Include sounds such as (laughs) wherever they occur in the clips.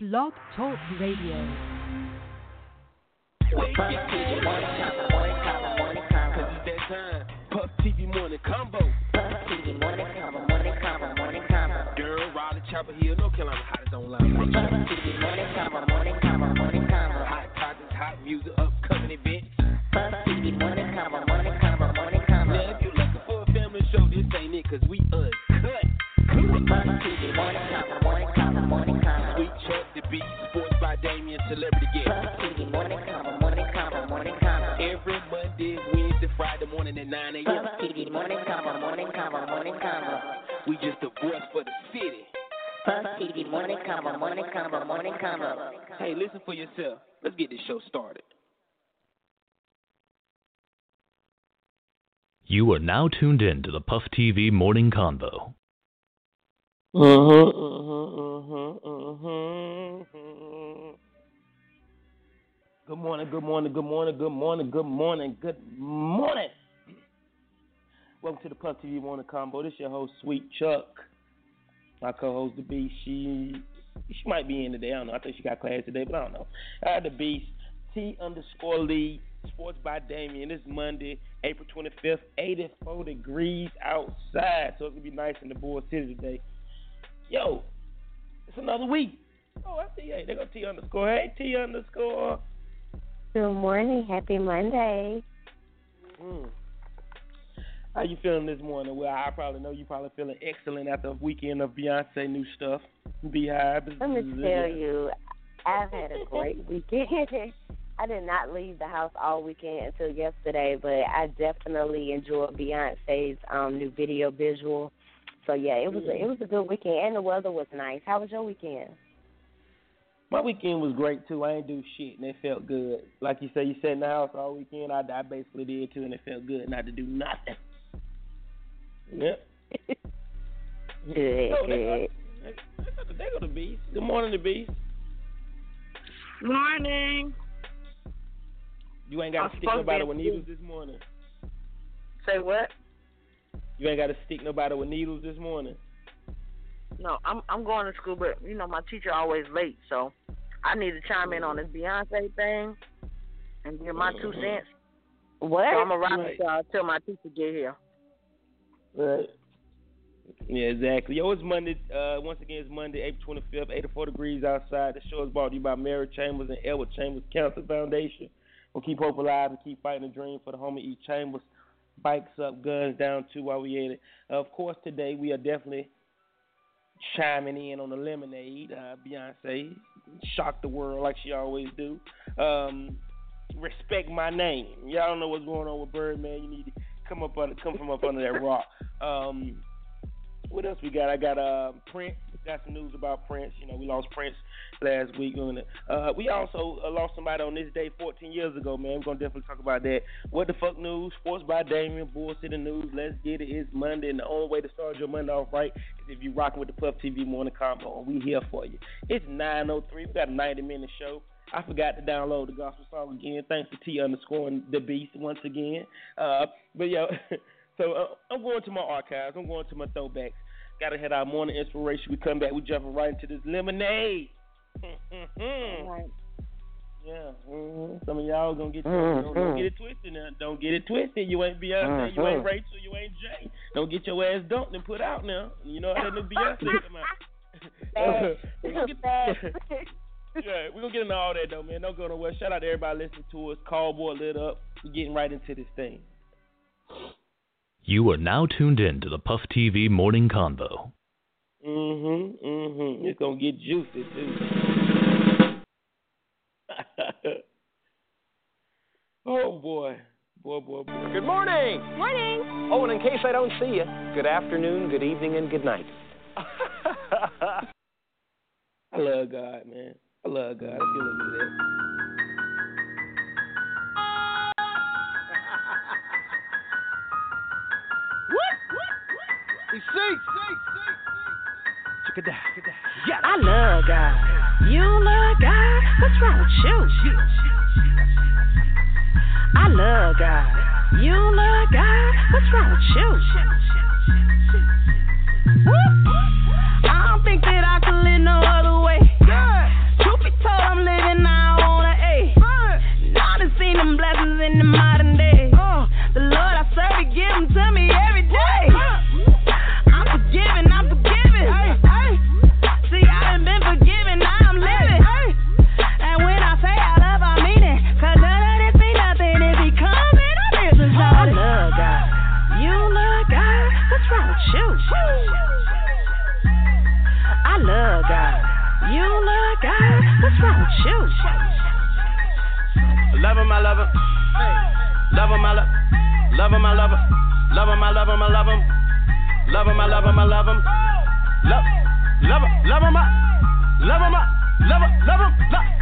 Blog Talk Radio. Puff TV morning convo. Puff TV morning convo, morning convo, morning convo. Girl, Raleigh, Chapel Hill, North Carolina, hottest online. Puff TV morning convo, morning convo, morning convo. Hot topics, hot music, upcoming events. Celebrity guest. Puff TV morning convo, morning convo, morning convo. Every Monday, Wednesday, Friday morning at 9 a.m. Puff TV morning convo, morning convo, morning convo. We just the voice for the city. Puff TV morning convo, morning convo, morning convo. Hey, listen for yourself. Let's get this show started. You are now tuned in to the Puff TV Morning Convo. Uh-huh, uh-huh, uh-huh, uh-huh. Good morning, good morning, good morning, good morning, good morning, good morning. Welcome to the Puff TV Morning Convo. This is your host, Sweet Chuck. My co-host, The Beast. She she might be in today. I don't know. I think she got class today, but I don't know. Had The Beast. T underscore Lee. Sports by Damien. It's Monday, April 25th. 84 degrees outside. So it's to be nice in the Bull City today. Yo, it's another week. Oh, I see. Hey, they go T underscore. Hey, T underscore. Good morning. Happy Monday. Mm. How you feeling this morning? Well, I probably know you probably feeling excellent after a weekend of Beyonce new stuff. Beehive. Let me tell you, I've had a great weekend. (laughs) I did not leave the house all weekend until yesterday, but I definitely enjoyed Beyonce's um, new video visual. So yeah, it was a, it was a good weekend, and the weather was nice. How was your weekend? My weekend was great too. I ain't do shit, and it felt good. Like you said, you sat in the house all weekend. I, I basically did too, and it felt good not to do nothing. Yep. (laughs) Good, Oh, they good. go to go, they go the beast. Good morning, the beast. Morning. You ain't got to stick nobody with needles this morning. Say what? You ain't got to stick nobody with needles this morning. No, I'm I'm going to school, but you know my teacher always late, so I need to chime in on this Beyonce thing and give my two cents. What? So I'm around Right. y'all till my teacher get here. Right. Yeah, exactly. Yo, it's Monday. Uh, once again, it's Monday, April 25th, 84 degrees outside. The show is brought to you by Mary Chambers and Edward Chambers Cancer Foundation. We'll keep hope alive and keep fighting the dream for the homie E. Chambers. Bikes up, guns down, too, while we at it. of course, today we are definitely chiming in on the lemonade. Uh, Beyonce shocked the world like she always do. Um, respect my name. Y'all don't know what's going on with Birdman. You need to come up under, come from up under that rock. (laughs) Um, what else we got? I got uh, Prince. Got some news about Prince. You know, we lost Prince last week. Uh, we also uh, lost somebody on this day 14 years ago, man. We're gonna definitely talk about that. What the fuck news? Sports by Damien. Bull City News. Let's get it. It's Monday, and the only way to start your Monday off right is if you're rocking with the Puff TV Morning Convo, and we here for you. It's 9:03. We got a 90 minute show. I forgot to download the gospel song again. Thanks to T underscoring the beast once again. Uh, but yo, (laughs) so uh, I'm going to my archives. I'm going to my throwbacks. Got to hit our morning inspiration. We come back. We jumping right into this lemonade. (laughs) Yeah, mhm. some of y'all gonna get don't, don't get it twisted now. Don't get it twisted. You ain't Beyonce, you ain't Rachel, you ain't Jay. Don't get your ass dumped and put out now. You know how that new (laughs) Beyonce come out. (laughs) we gonna get, yeah, we gonna get into all that though, man. Don't go nowhere. Shout out to everybody listening to us. Callboy lit up. We're getting right into this thing. You are now tuned in to the Puff TV Morning Convo. Mm-hmm. Mm-hmm. It's gonna get juicy too. (laughs) oh boy. Boy, boy, boy. Good morning. Morning. Oh, and in case I don't see you, good afternoon, good evening, and good night. (laughs) I love God, man. I love God. I feel look at that. I love God. You love God? What's wrong with you? I love God. You love God? What's wrong with you? I I love him, I love him. Love him, I love him, I love him. Love, love him, love him, I love him, I love him, love him,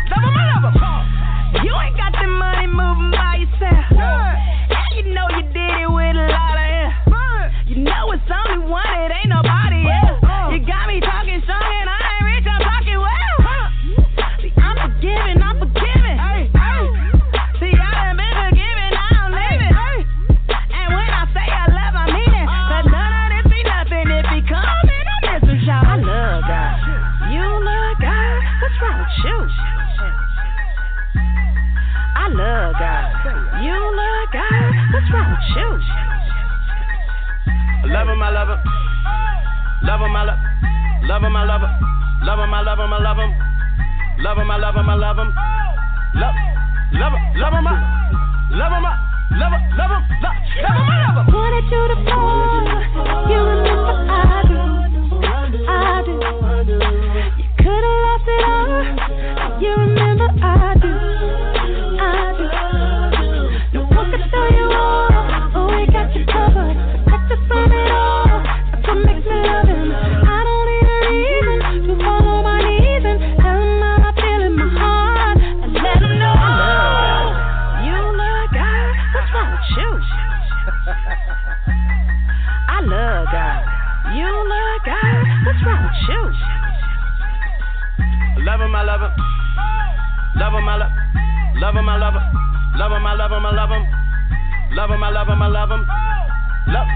him, I love him. Love him, I love. Love him, I love him. Love him, I love him, I love him. Love him, I love him, I love him. Love, love him, love him, I love him, I love him, love him, love, love him, I love him. Wanted you to fall. Love him, I love him. Love him, I love him, I love him. Love him, I love him, I love him. Love,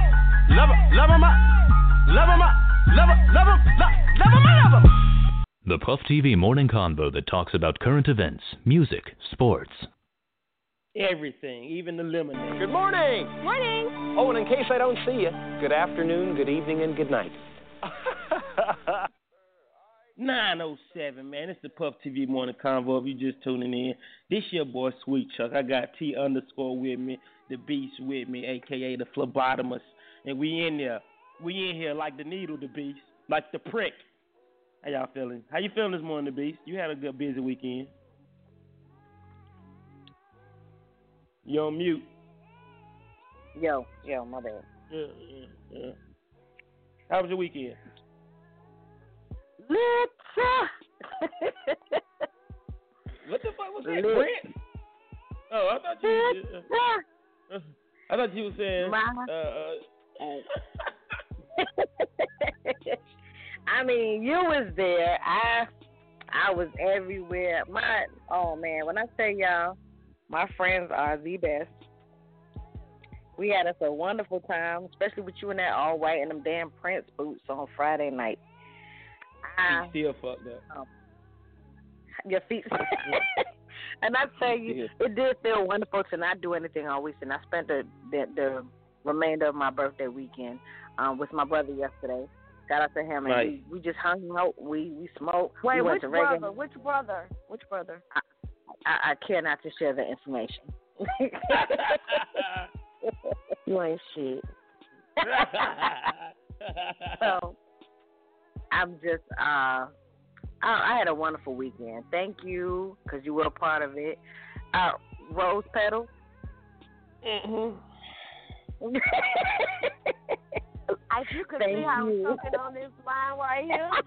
love love him, I love him, I love him, love him, love, love him, I love him. The Puff TV morning convo that talks about current events, music, sports. Everything, even the lemonade. Good morning. Morning. Oh, and in case I don't see you, good afternoon, good evening, and good night. (laughs) 907, man. It's the Puff TV morning convo. If you just tuning in, this your boy Sweet Chuck. I got T underscore with me, the Beast with me, aka the phlebotomist, and we in there. We in here like the needle, the Beast, like the prick. How y'all feeling? How you feeling this morning, the Beast? You had a good busy weekend. You on mute? Yo, yo, my bad. Yeah, yeah, yeah. How was your weekend? Lit. (laughs) What the fuck was that. Brent? Oh, I thought you. Uh, I thought you were saying. Uh, uh, (laughs) I mean, you was there. I I was everywhere. My oh man, when I tell y'all, my friends are the best. We had us a wonderful time, especially with you in that all white and them damn Prince boots on Friday night. I, still fucked up. your feet. (laughs) and I tell you, it did feel wonderful to not do anything all weekend. I spent the the, the remainder of my birthday weekend um, with my brother yesterday. Shout out to him, and Nice. we, we just hung out. We we smoked. Wait, we went which to brother? Which brother? Which brother? I, I care not to share the information. (laughs) (laughs) You ain't shit. so I'm just uh I, I had a wonderful weekend. Thank you because you were a part of it. Uh, Rose Petal. mm-hmm. (laughs) If you could Thank see how I'm talking on this line right here. (laughs)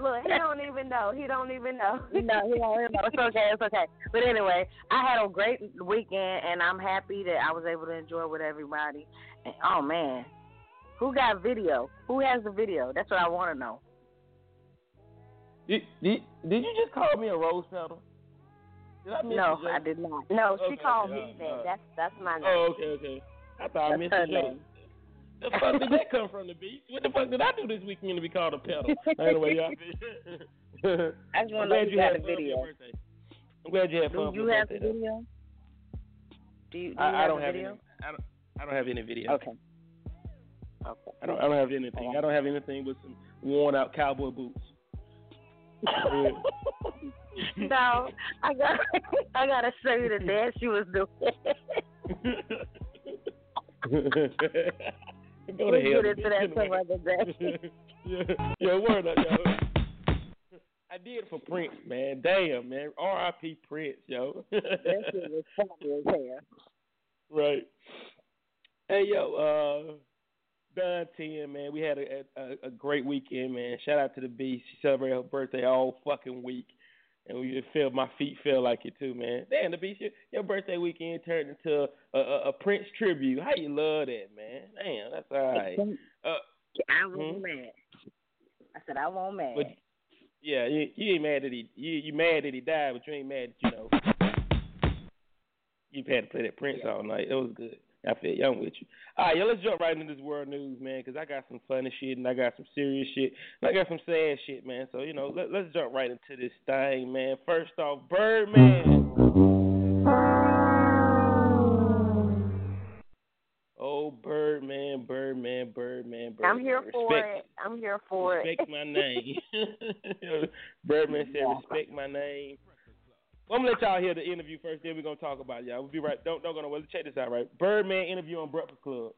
Look, he don't even know. He don't even know. no, he don't. he don't. It's okay. It's okay. But anyway, I had a great weekend, and I'm happy that I was able to enjoy with everybody. And oh man, who got video? Who has the video? That's what I want to know. Did, did, did you just call me a rose petal? I No. I did not. No, she called okay, me all right. that. That's that's my oh, name. Oh, okay, okay. I thought I missed her the fuck did that come from the beast? What the fuck did I do this weekend to be called a petal? anyway, y'all. (laughs) I just I'm want to know glad you had the fun for your video. I'm glad you had fun Do you have the birthday. video? Do you, do you I, I don't the have video? I don't. I don't have any video. Okay. Okay. I don't. I don't have anything. I don't have anything but some worn out cowboy boots. (laughs) No, I got I gotta show you the dance she was doing. (laughs) Go to We'll hell. get into that some other day. (laughs) yeah, yeah, word up, yo. I did for Prince, man. Damn, man. R.I.P. Prince, yo. That shit was funny as hell. right. Hey, yo, uh, Don Ten, man. We had a, a a great weekend, man. Shout out to the Beast. She celebrated her birthday all fucking week. And we just felt my feet felt like it too, man. Damn, the Beast, your, your birthday weekend turned into a, a, a Prince tribute. How you love that, man? Damn, that's all right. Uh, I won't Hmm? mad. I said I won't mad. But yeah, you, you ain't mad that he you you mad that he died, but you ain't mad that you know you've had to play that Prince all night. It was good. I feel young with you. All right, yo, let's jump right into this world news, man, because I got some funny shit and I got some serious shit and I got some sad shit, man. So you know, let, let's jump right into this thing, man. First off, Birdman. Oh, Birdman, Birdman, Birdman, Birdman. I'm here for it. I'm here for it. respect my name. (laughs) Birdman said, (laughs) "Respect my name." Well, I'm gonna let y'all hear the interview first. Then we're gonna talk about it, y'all. We'll be right. Don't don't go nowhere. Check this out, right? Birdman interview on Breakfast Club.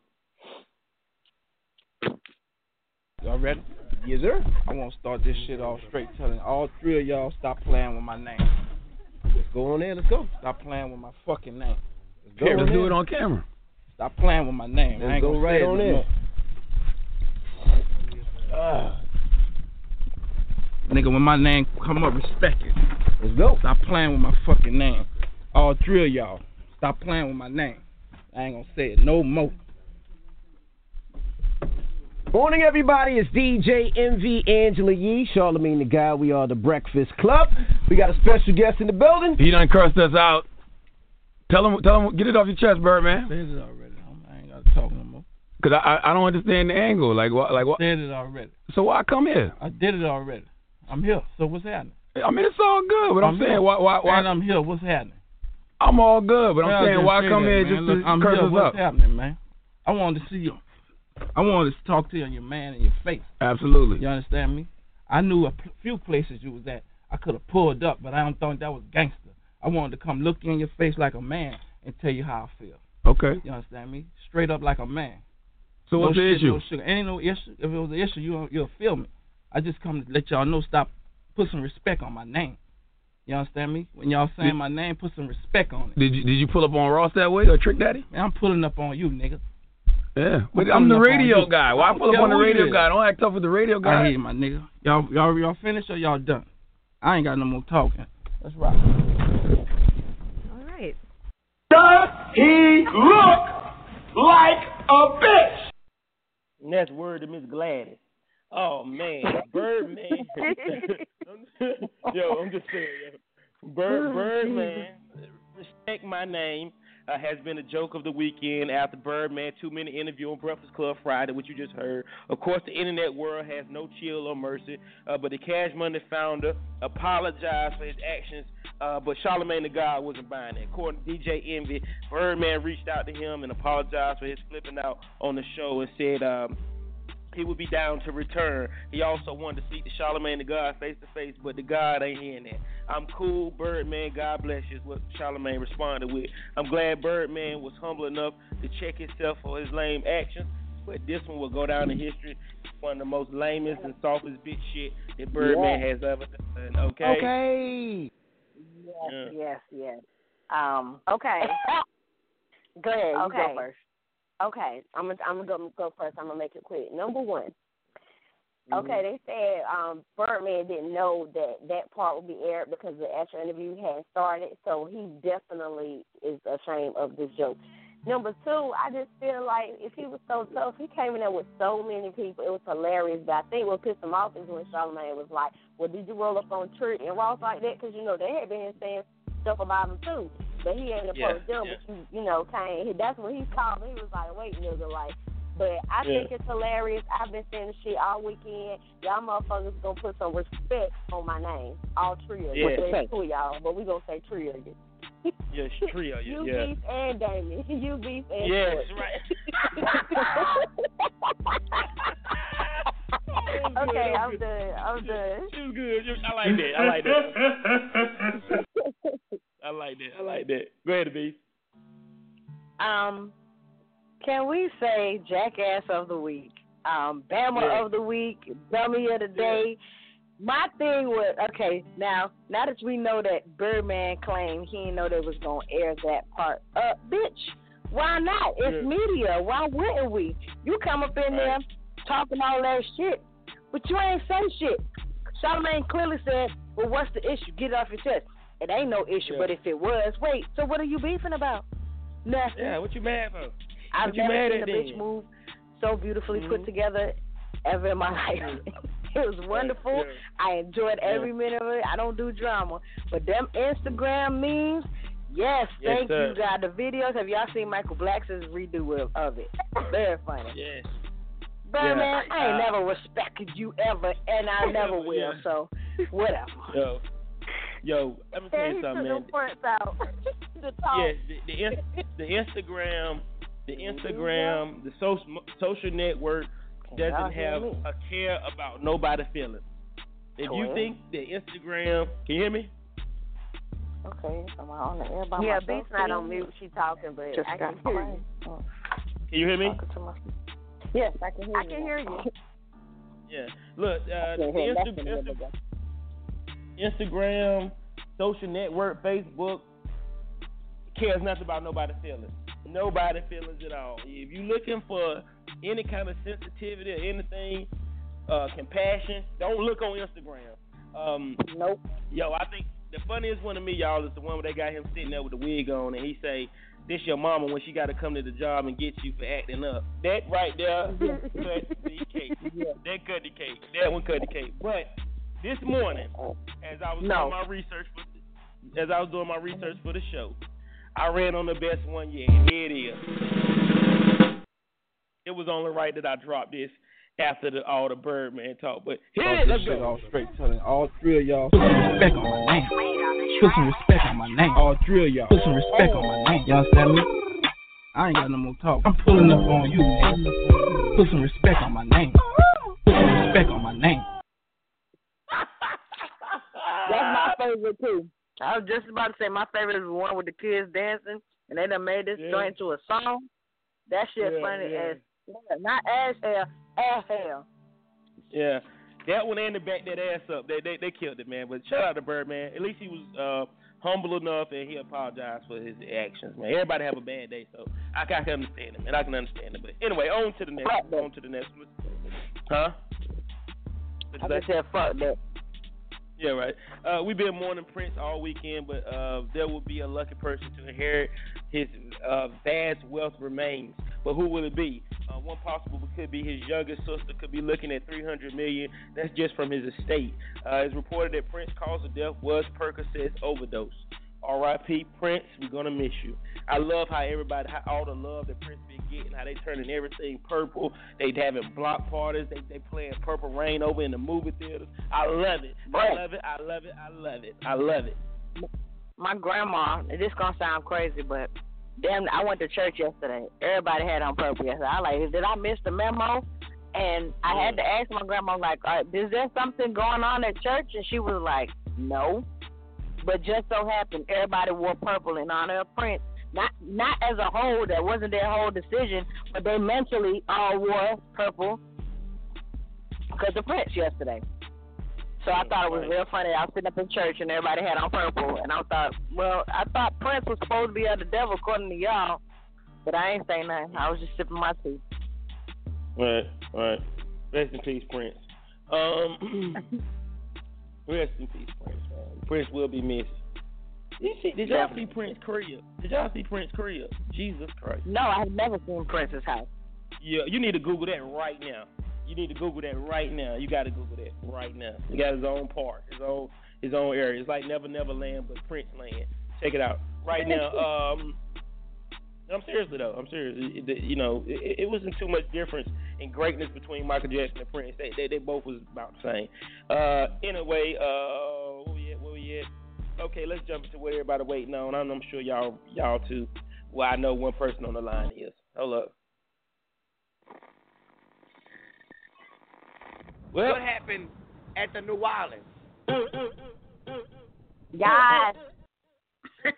Y'all ready? Yes, sir. I want to start this shit off straight, telling all three of y'all stop playing with my name. Let's go on there. Let's go. Stop playing with my fucking name. Let's go. Let's do it on camera. Stop playing with my name. I Let's ain't go gonna right on no in. more. Ah. Nigga, when my name come up, respect it. Let's go. Stop playing with my fucking name. All three of y'all, stop playing with my name. I ain't gonna say it no more. Morning, everybody. It's DJ Envy Angela Yee, Charlemagne the God. We are the Breakfast Club. We got a special guest in the building. He done cursed us out. Tell him, tell him, get it off your chest, Birdman. Said it already. I ain't gotta talk no more. Cause I, I, I don't understand the angle. Like what, like what? Said it already. So why come here? I did it already. I'm here. So what's happening? I mean, it's all good, but I'm, saying, here. why, why, why? And I'm here. What's happening? I'm all good, but I'm Well, saying, why come here just Look, to I'm curse here. us What's up? happening, man? I wanted to see you. I wanted to talk to you and your man in your face. Absolutely. You understand me? I knew a p- few places you was at. I could have pulled up, but I don't think that was gangster. I wanted to come look you in your face like a man and tell you how I feel. Okay. You understand me? Straight up like a man. So no what's the shit, issue? No sugar. Ain't no issue. If it was an issue, you you'll feel me. I just come to let y'all know. Stop. Put some respect on my name. You understand me? When y'all saying Did- my name, put some respect on it. Did you did you pull up on Ross that way or Trick Daddy? Man, I'm pulling up on you, nigga. Yeah, but I'm I'm the pulling up on radio guy. Why I pull up on the radio is. guy? Don't act tough with the radio I guy. hear you, my nigga. Y'all, y'all, y'all finished or y'all done? I ain't got no more talking. Let's rock. All right. Does he look like a bitch? And that's word to Miss Gladys. Oh man, Birdman. (laughs) (laughs) yo, I'm just saying, yo. Bird, Birdman, respect my name. Uh, has been a joke of the weekend after Birdman two minute interview on Breakfast Club Friday, which you just heard. Of course, the internet world has no chill or mercy, uh, but the Cash Money founder apologized for his actions. Uh, but Charlemagne the God wasn't buying it. According to DJ Envy, Birdman reached out to him and apologized for his flipping out on the show and said um, he would be down to return. He also wanted to see the Charlemagne the God face to face, but the God ain't hearing that. I'm cool, Birdman. God bless you. Is what Charlemagne responded with. I'm glad Birdman was humble enough to check himself for his lame actions. But this one will go down in history. One of the most lamest and softest bitch shit that Birdman Yeah. has ever done. Okay. Okay. Yes, Yeah. yes, yes. Um. Okay. (laughs) Go ahead. You go first. Okay, I'm gonna I'm gonna go, go first. I'm gonna make it quick. Number one. Mm-hmm. Okay, they said um, Birdman didn't know that that part would be aired because the actual interview hadn't started, so he definitely is ashamed of this joke. Number two, I just feel like if he was so tough, he came in there with so many people. It was hilarious. But I think what pissed him off is when Charlemagne was like, "Well, did you roll up on Trick and Ross like that?" Because you know they had been saying stuff about him too, but he ain't Yeah, approached them. yeah. But you, you know, came. That's when he called. me. He was like, "Wait, nigga, like." But I Yeah. think it's hilarious. I've been saying the shit all weekend. Y'all motherfuckers gonna put some respect on my name. All three of you. Yeah. Well, it's two of y'all, but we gonna say three of you. Yeah, trio. Yeah. You yeah. beef and Damien. (laughs) You beef and Yes, right. (laughs) okay, I'm done. I'm done. She was good. I like that. I like that. (laughs) I like that. I like that. Go ahead, B. Um, Can we say jackass of the week, um, Bama Yeah. of the week, dummy of the day? My thing was okay. Now, now that we know that Birdman claimed he didn't know they was gonna air that part, uh, bitch, why not? It's Yeah. media. Why wouldn't we? You come up in there talking all that shit, but you ain't say shit. Charlemagne clearly said, "Well, what's the issue? Get it off your chest." It ain't no issue, Yeah. but if it was, wait. So what are you beefing about? Nothing. Yeah, what you mad for? I've What never mad seen at a bitch then? move so beautifully put Mhm. together ever in my (laughs) life. it was wonderful. Yeah. I enjoyed every minute of it. I don't do drama, but them Instagram memes, yes, Yes, thank sir. you, God. The videos, have y'all seen Michael Black's redo of, of it? Very funny. (laughs) Yes. Birdman, Yeah, I ain't uh, never respected you ever, and I (laughs) never will. Yeah. So, whatever. Yo, yo, let me tell you something, man. them prints out (laughs) to talk. Yes, the the, the Instagram, the Instagram, the social social network doesn't have a care about nobody feelings. If you think that Instagram, can you hear me? Okay, am I on the air by Yeah, myself? Beat's not on mute. She talking, but Just I can hear you. Oh, Can you hear me? talking to my- Yes, I can hear I you. can hear you. (laughs) Yeah. Look, uh, the can't Insta- Instagram, social network, Facebook cares nothing about nobody's feelings. Nobody feelings at all. If you're looking for any kind of sensitivity or anything, uh, compassion, don't look on Instagram. Um, Nope. yo, I think the funniest one to me, y'all, is the one where they got him sitting there with the wig on, and he say, "This your mama when she got to come to the job and get you for acting up." That right there (laughs) cut the cake. That cut the cake. That one cut the cake. But this morning, as I was No. doing my research for, as I was doing my research for the show, I ran on the best one yet. and Here it is. It was only right that I dropped this after the, all the Birdman talk. But here Start it is. Let's go. off straight telling all three of y'all put some respect on my name. Put some respect on my name. All three of y'all put some respect on my name. Y'all understand me? I ain't got no more talk. I'm pulling up on you. nigga. Put some respect on my name. Put some respect on my name. That's my favorite too. I was just about to say my favorite is the one with the kids dancing, and they done made this Yeah. joint into a song. That shit Yeah, funny yeah. as not as hell, as hell. Yeah, that one and the back that ass up. They they they killed it, man. But shout out to Birdman. At least he was uh, humble enough and he apologized for his actions, man. Everybody have a bad day, so I can, I can understand him, and I can understand it. But anyway, on to the next. Fuck. On to the next. one. Huh? I just said fuck that. Yeah, right. Uh, we've been mourning Prince all weekend, but uh, there will be a lucky person to inherit his uh, vast wealth remains. But who will it be? Uh, one possible could be his youngest sister. Could be looking at 300 million. That's just from his estate. Uh, it's reported that Prince's cause of death was Percocet's overdose. R.I.P. Prince, we're gonna miss you. I love how everybody, how all the love that Prince been getting, how they turning everything purple. They having block parties. They they playing Purple Rain over in the movie theaters. I love it. I love it. I love it. I love it. I love it. My grandma, and this gonna sound crazy, but damn, I went to church yesterday. Everybody had on purple yesterday. I like, did I miss the memo? And I had to ask my grandma, like, uh, is there something going on at church? And she was like, no. But just so happened, everybody wore purple in honor of Prince. Not not as a whole, that wasn't their whole decision, but they mentally all wore purple because of Prince yesterday. So I thought it was real funny. I was sitting up in church and everybody had on purple, and I thought, well, I thought Prince was supposed to be of the devil according to y'all, but I ain't saying nothing. I was just sipping my tea. Right, right. Rest in peace, Prince. Um, (clears throat) rest in peace, Prince. Man. Prince will be missed. Did, you see, did y'all see Prince crib? Did y'all see Prince crib? Jesus Christ. No, I have never seen Prince's house. Yeah, you need to Google that right now. You need to Google that right now. You got to Google that right now. He got his own park, his own his own area. It's like Never Never Land, but Prince Land. Check it out right (laughs) now. Um, I'm seriously though. I'm serious. It, it, you know, it, it wasn't too much difference in greatness between Michael Jackson and Prince. They they, they both was about the same. Uh, anyway, uh, where we at? Where we at? Okay, let's jump into what everybody waiting on. I'm, I'm sure y'all y'all too. Well, I know one person on the line is. Hold up. Well, what happened at the New Orleans? Guys,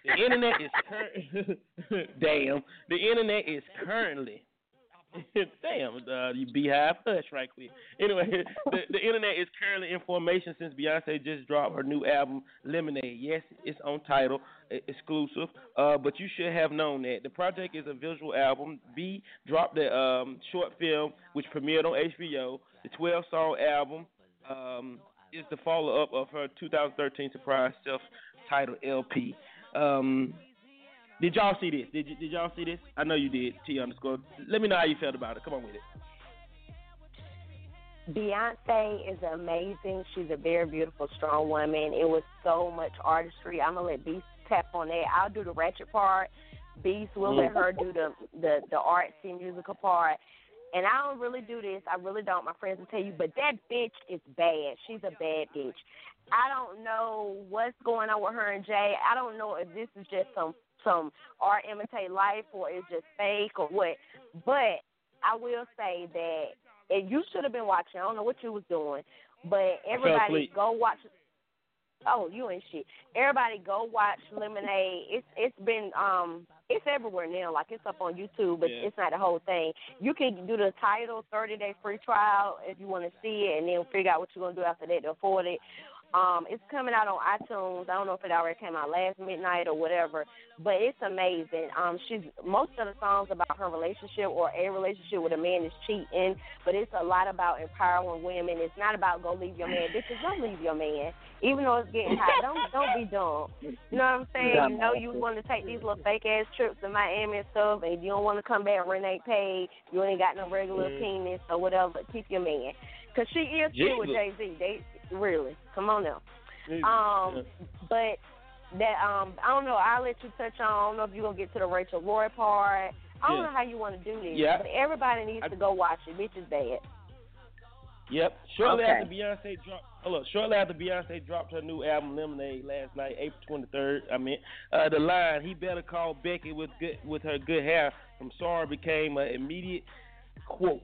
the internet is cur- (laughs) damn. The internet is currently (laughs) Damn, uh, you beehive, hush right quick. Anyway, (laughs) the, the internet is currently in formation since Beyonce just dropped her new album Lemonade. Yes, it's on Tidal, exclusive, uh, but you should have known that the project is a visual album. B dropped the um, short film which premiered on HBO. The 12 song album um, is the follow up of her 2013 surprise self titled LP. Um, did y'all see this? Did, y- did y'all see this? I know you did. T underscore. Let me know how you felt about it. Come on with it. Beyonce is amazing. She's a very beautiful, strong woman. It was so much artistry. I'm gonna let Beast tap on that. I'll do the ratchet part. Beast will let her do the the the artsy musical part. And I don't really do this. I really don't. My friends will tell you, but that bitch is bad. She's a bad bitch. I don't know what's going on with her and Jay. I don't know if this is just some some art imitate life or it's just fake or what. But I will say that and you should have been watching. I don't know what you was doing, but everybody go watch. Oh, you ain't shit. Everybody go watch Lemonade. It's it's been um it's everywhere now. Like it's up on YouTube, but Yeah. it's not the whole thing. You can do the Tidal, thirty day free trial if you want to see it, and then figure out what you're gonna do after that to afford it. Um, it's coming out on iTunes. I don't know if it already came out last midnight or whatever, but it's amazing. Um, she's most of the songs about her relationship or a relationship with a man is cheating, but it's a lot about empowering women. It's not about go leave your man. Bitches, don't leave your man, even though it's getting hot. Don't don't be dumb. You know what I'm saying? You know you want to take these little fake ass trips to Miami and stuff, and you don't want to come back when they paid. You ain't got no regular Mm. penis or whatever. Keep your man, cause she is still with Jay Z. They really come on now. Um, but that um, I don't know. I'll let you touch on. I don't know if you're gonna get to the Rachel Roy part. I don't Yeah. know how you want to do this. Yeah. But everybody needs I- to go watch it. Bitch is bad. Yep. Shortly Okay. after Beyonce dropped, hold up. Shortly after Beyonce dropped her new album Lemonade last night, April 23rd. I mean, uh, the line "He better call Becky with good with her good hair" from Sorry became an immediate quote.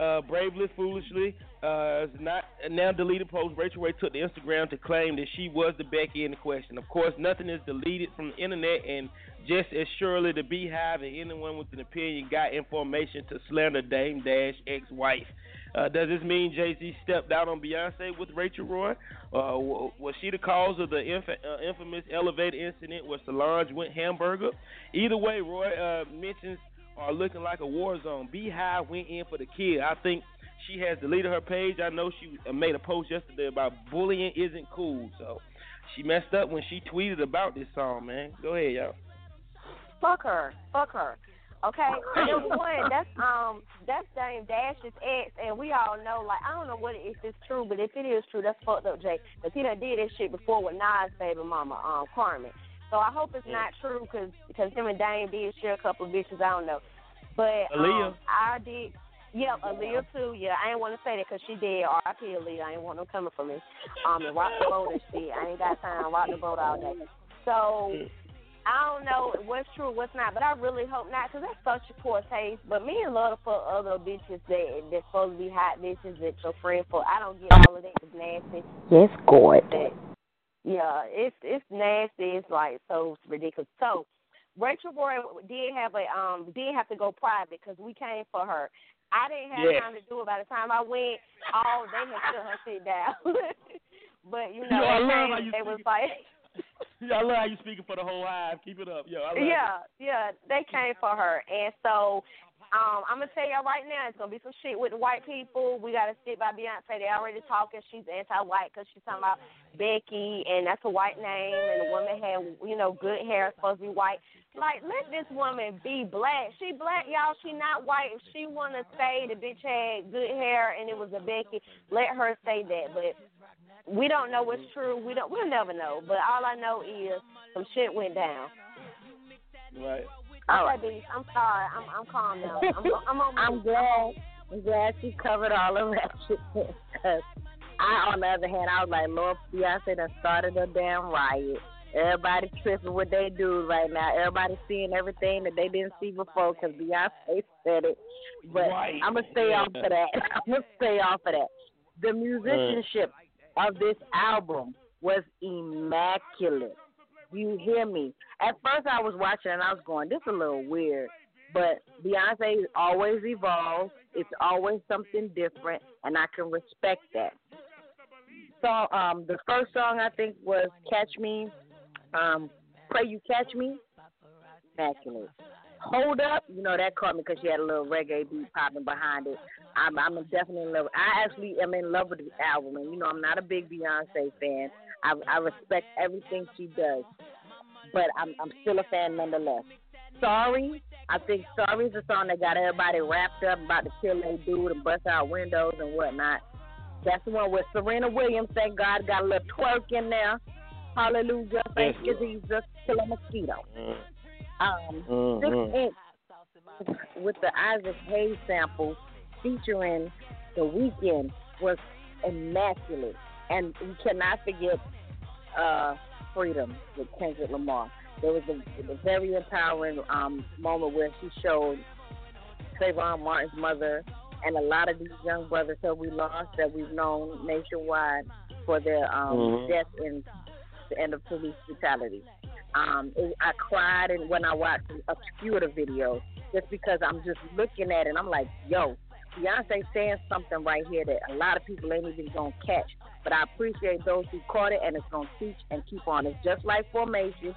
Uh, bravely, foolishly, uh, not now deleted post. Rachel Roy took to Instagram to claim that she was the Becky in the question. Of course, nothing is deleted from the internet, and just as surely the Beehive and anyone with an opinion got information to slander Dame Dash ex-wife. Uh, does this mean Jay Z stepped out on Beyonce with Rachel Roy? Uh, was she the cause of the inf- uh, infamous elevator incident where Solange went hamburger? Either way, Roy uh, mentions are looking like a war zone. Beehive went in for the kid. I think she has deleted her page. I know she uh, made a post yesterday about bullying isn't cool. So she messed up when she tweeted about this song, man. Go ahead, y'all. Fuck her. Fuck her. Okay. Number (laughs) one, that's um that's Dame Dash's ex, and we all know. Like I don't know what if it's true, but if it is true, that's fucked up, Jay. Because he done did this shit before with Nas' baby mama, um Carmen. So I hope it's not true, because because him and Dame did share a couple of bitches. I don't know, but Aaliyah. um, I did. Yeah, Aaliyah too. Yeah, I ain't want to say that because she did. R.I.P. Aaliyah. I ain't want them coming for me. Um, and rock the boat and shit. I ain't got time to rock the boat all day. So I don't know what's true, what's not, but I really hope not, because that's such a poor taste. But me and love to fuck other bitches that that's supposed to be hot bitches that your friend for. I don't get all of that. It's nasty. Yes, God. That, yeah, it's it's nasty. It's like so ridiculous. So Rachel Roy did have a um did have to go private because we came for her. I didn't have Yes. time to do it. By the time I went, all they had shut her shit down. (laughs) but you Yo, know, I they, love how you they was like. (laughs) Yeah, I love how you speaking for the whole hive. Keep it up, yo. I love it. Yeah, yeah, they came for her, and so um, I'm gonna tell y'all right now, it's gonna be some shit with the white people. We gotta stick by Beyonce. They already talking. She's anti-white because she's talking about Becky, and that's a white name, and the woman had you know good hair, supposed to be white. Like, let this woman be black. She black, y'all. She not white. If she wanna say the bitch had good hair and it was a Becky, let her say that. But we don't know what's true. We don't. We'll never know. But all I know is some shit went down. Right. All right, baby. I'm sorry. I'm I'm calm now. I'm I'm (laughs) on. I'm glad. I'm glad she covered all of that shit. Cause I, on the other hand, I was like, Lord, Beyonce done started a damn riot. Everybody tripping what they do right now. Everybody seeing everything that they didn't see before because Beyonce said it. But Right. I'm gonna stay off of that. (laughs) I'm gonna stay off of that. The musicianship of this album was immaculate. You hear me? At first, I was watching and I was going, "This is a little weird." But Beyonce always evolves. It's always something different, and I can respect that. So, um, the first song I think was "Catch Me." Um, "Pray You Catch Me." Immaculate. Hold up, you know that caught me because she had a little reggae beat popping behind it. I'm, I'm definitely in love. I actually am in love with the album, and you know I'm not a big Beyonce fan. I, I respect everything she does, but I'm, I'm still a fan nonetheless. Sorry, I think Sorry is a song that got everybody wrapped up about to kill a dude and bust out windows and whatnot. That's the one with Serena Williams. Thank God got a little twerk in there. Hallelujah. Thank you, Jesus. Kill a mosquito. Um, Mhm. Six Inch with the Isaac Hayes sample featuring The Weeknd was immaculate. And we cannot forget uh, Freedom with Kendrick Lamar. There was a, a very empowering um, moment where she showed Trayvon Martin's mother and a lot of these young brothers that we lost that we've known nationwide for their um, Mhm. death in the end of police brutality. Um, it, I cried and when I watched a few of the videos just because I'm just looking at it and I'm like, yo, Beyonce saying something right here that a lot of people ain't even gonna catch. But I appreciate those who caught it and it's gonna teach and keep on. It's just like formation.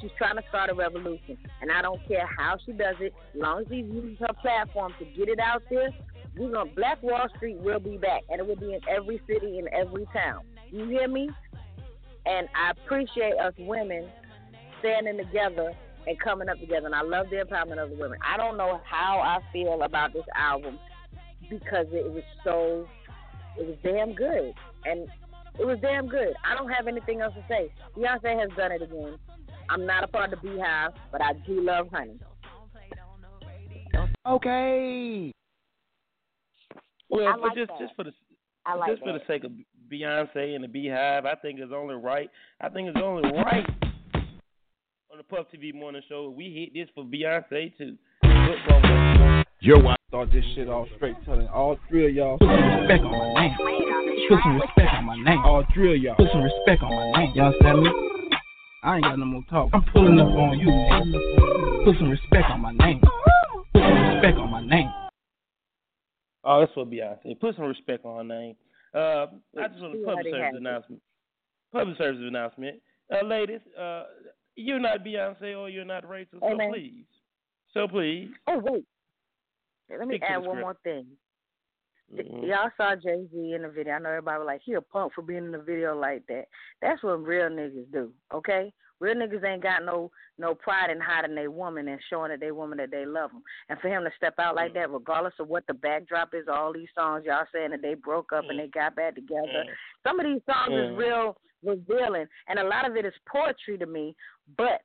She's trying to start a revolution, and I don't care how she does it. As long as she uses her platform to get it out there, we're gonna Black Wall Street will be back, and it will be in every city, in every town. You hear me? And I appreciate us women standing together and coming up together. And I love the empowerment of the women. I don't know how I feel about this album because it was so, it was damn good, and it was damn good. I don't have anything else to say. Beyonce has done it again. I'm not a part of the Beehive, but I do love Honey. Okay. Well, I but like just that. just for the I like just for the sake of Beyonce and the Beehive, I think it's only right. I think it's only right on the Puff TV morning show. We hit this for Beyonce too. Good promo. Your wife start this shit off straight, telling all three of y'all put some respect on my name. Put some respect on my name. All three of y'all put some respect on my name. Y'all understand me? I ain't got no more talk. I'm pulling up on you. nigga. Put some respect on my name. Put some respect on my name. Oh, that's for Beyonce. Put some respect on her name. Uh, I just want a public service announcement. Public service announcement. Uh, ladies, uh, you're not Beyonce or you're not Rachel, so Amen. please. So please. Oh wait, let me Stick add one script. more thing. Mhm. Y'all saw Jay Z in the video. I know everybody was like, he a punk for being in the video like that. That's what real niggas do, okay? Real niggas ain't got no no pride in hiding their woman and showing that they woman that they love them. And for him to step out like that, regardless of what the backdrop is, all these songs y'all saying that they broke up and they got back together. Some of these songs is Mm. real revealing, and a lot of it is poetry to me. But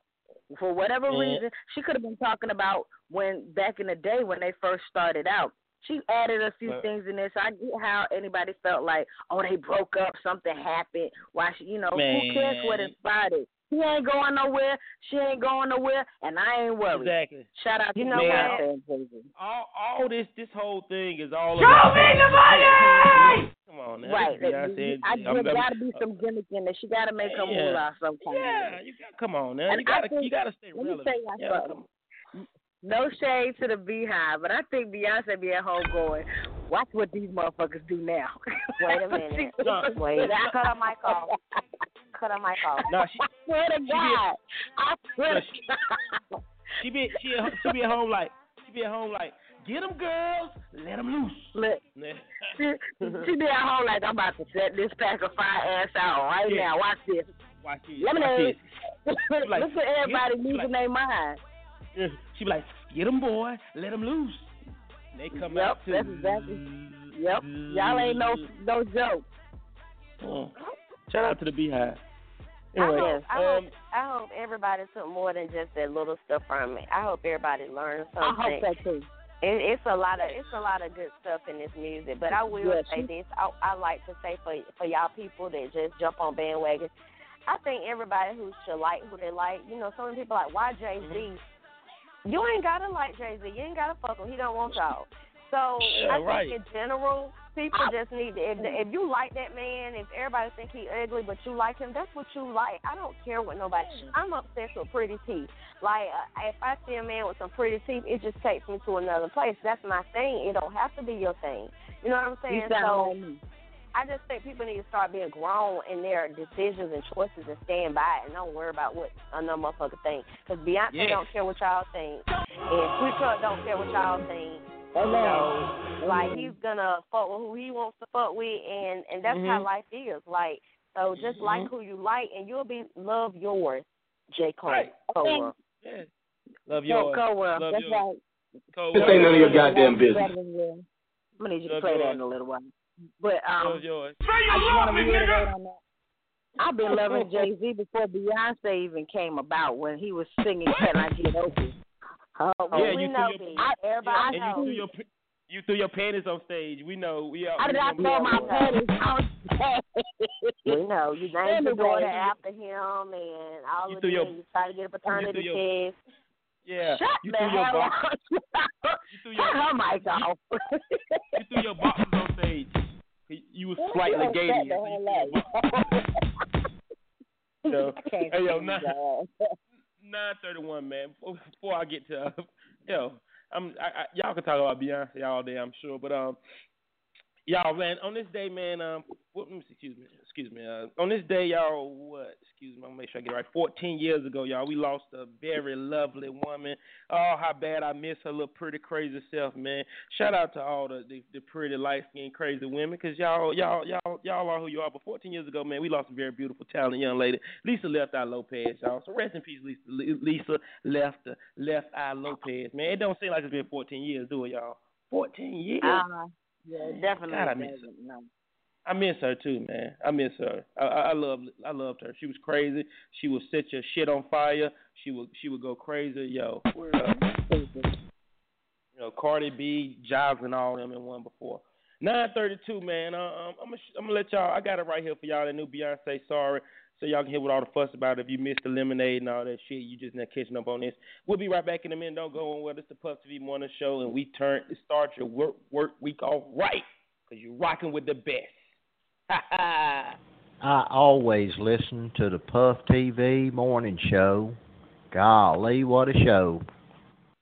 for whatever Mm. reason, she could have been talking about when back in the day when they first started out. She added a few Right. things in there, so I get how anybody felt like, oh, they broke up, something happened. Why, she, you know, who cares what Man. inspired it? He ain't going nowhere. She ain't going nowhere, and I ain't worried. Exactly. Shout out to You know Beyonce what? All all this this whole thing is all Show about me the (laughs) money! Come on now. Right. This that- Beyonce, I, I'm- there I'm- got to be some gimmick in there. She got to make her Yeah. moolah some kind Yeah, of you got come on now. And you gotta think- you gotta stay let me relevant. tell y'all Yeah, No shade to the Beehive, but I think Beyonce be at home going, watch what these motherfuckers do now. Wait a minute. (laughs) No. Wait. Cut her mic off. (laughs) Cut her mic off. No, she I swear to God. I swear No, to she- God. she be she at- she be at home like she be at home like get them girls, let them loose. Look, she, she be at home like I'm about to set this pack of fire ass out right Yeah. now. Watch this. Watch this. Lemonade. Watch this. (laughs) like, at everybody get- losing like- their mind. She be like, get them boy, let them loose. And they come Yep, out too. that's exactly. Yep, y'all ain't no no joke. Mm. Shout out to the Beehive. I Anyway, hope, I, um, hope, I hope everybody took more than just that little stuff from it. I hope everybody learned something. I hope that too. It, it's a lot of it's a lot of good stuff in this music, but I will Yeah, say this: I, I like to say for for y'all people that just jump on bandwagon. I think everybody who should like who they like. You know, so many people like why Jay Z. Mm-hmm. You ain't gotta like Jay Z. You ain't gotta fuck him. He don't want y'all. So Yeah, I think in general, people just need to. If, if you like that man, if everybody think he ugly, but you like him, that's what you like. I don't care what nobody. I'm obsessed with pretty teeth. Like uh, if I see a man with some pretty teeth, it just takes me to another place. That's my thing. It don't have to be your thing. You know what I'm saying? You so. me. I just think people need to start being grown in their decisions and choices and stand by it and don't worry about what another motherfucker think. Because Beyonce Yeah. don't care what y'all think, and Sweet Truck don't care what y'all think. Oh, You know, like he's gonna fuck with who he wants to fuck with, and and that's how Mhm. life is. Like so, just like Mhm. who you like, and you'll be love yours. J Cole. Right. Cole. Yeah. Love No, yours. Cowell. Love That's yours. right. Cole, This ain't none of your goddamn business. I'm gonna need you to Love play that in a little while. But um, Love yours. I just want to reiterate on that. I've been loving Jay Z before Beyonce even came about when he was singing "Can I Get Over." It?" Oh, Yeah, we you know threw your- B. I- Everybody And you threw your you threw your panties on stage. We know. We all. I did we not throw my panties on (laughs) stage? We know you named your Anyway. daughter after him, and all You of threw this. your- You try to get a paternity your- test. Yeah. Shut you the threw hell box. up! (laughs) You threw your Cut her mic off. you threw your boxes on stage. You was slightly Shut gay. the so hell you threw your box- you know. I can't Hey yo, stand nine thirty one, man. Before, I get to, uh, (laughs) yo, I'm I, I, y'all can talk about Beyonce all day, I'm sure, but um, y'all, man, on this day, man, um, what, excuse me, excuse me, uh, on this day, y'all, what? Excuse me, I'm gonna make sure I get it right. Fourteen years ago, y'all, we lost a very lovely woman. Oh, how bad I miss her little pretty crazy self, man. Shout out to all the the, the pretty light skinned crazy women, cause y'all, y'all, y'all, y'all are who you are. But 14 years ago, man, we lost a very beautiful, talented young lady. Lisa Left Eye Lopez, y'all. So rest in peace, Lisa, Lisa Left Left Eye Lopez, man. It don't seem like it's been 14 years, do it, y'all? 14 years. Uh, yeah, definitely. God, I miss doesn't, no. I miss her too, man. I miss her. I, I, I love, I loved her. She was crazy. She would set your shit on fire. She would, she would go crazy. Yo. You know, Cardi B, Jobs, and all them in one before. Nine thirty-two, man. Uh, um, I'm gonna, I'm gonna let y'all. I got it right here for y'all. The new Beyonce, sorry, so y'all can hear what all the fuss about. If you missed the lemonade and all that shit, you just not catching up on this. We'll be right back in a minute. Don't go anywhere. This is the Puff TV Morning Show, and we turn to start your work work week off right, cause you're rocking with the best. Ha ha. I always listen to the Puff TV morning show. Golly, what a show.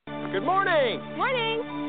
Good morning. Morning.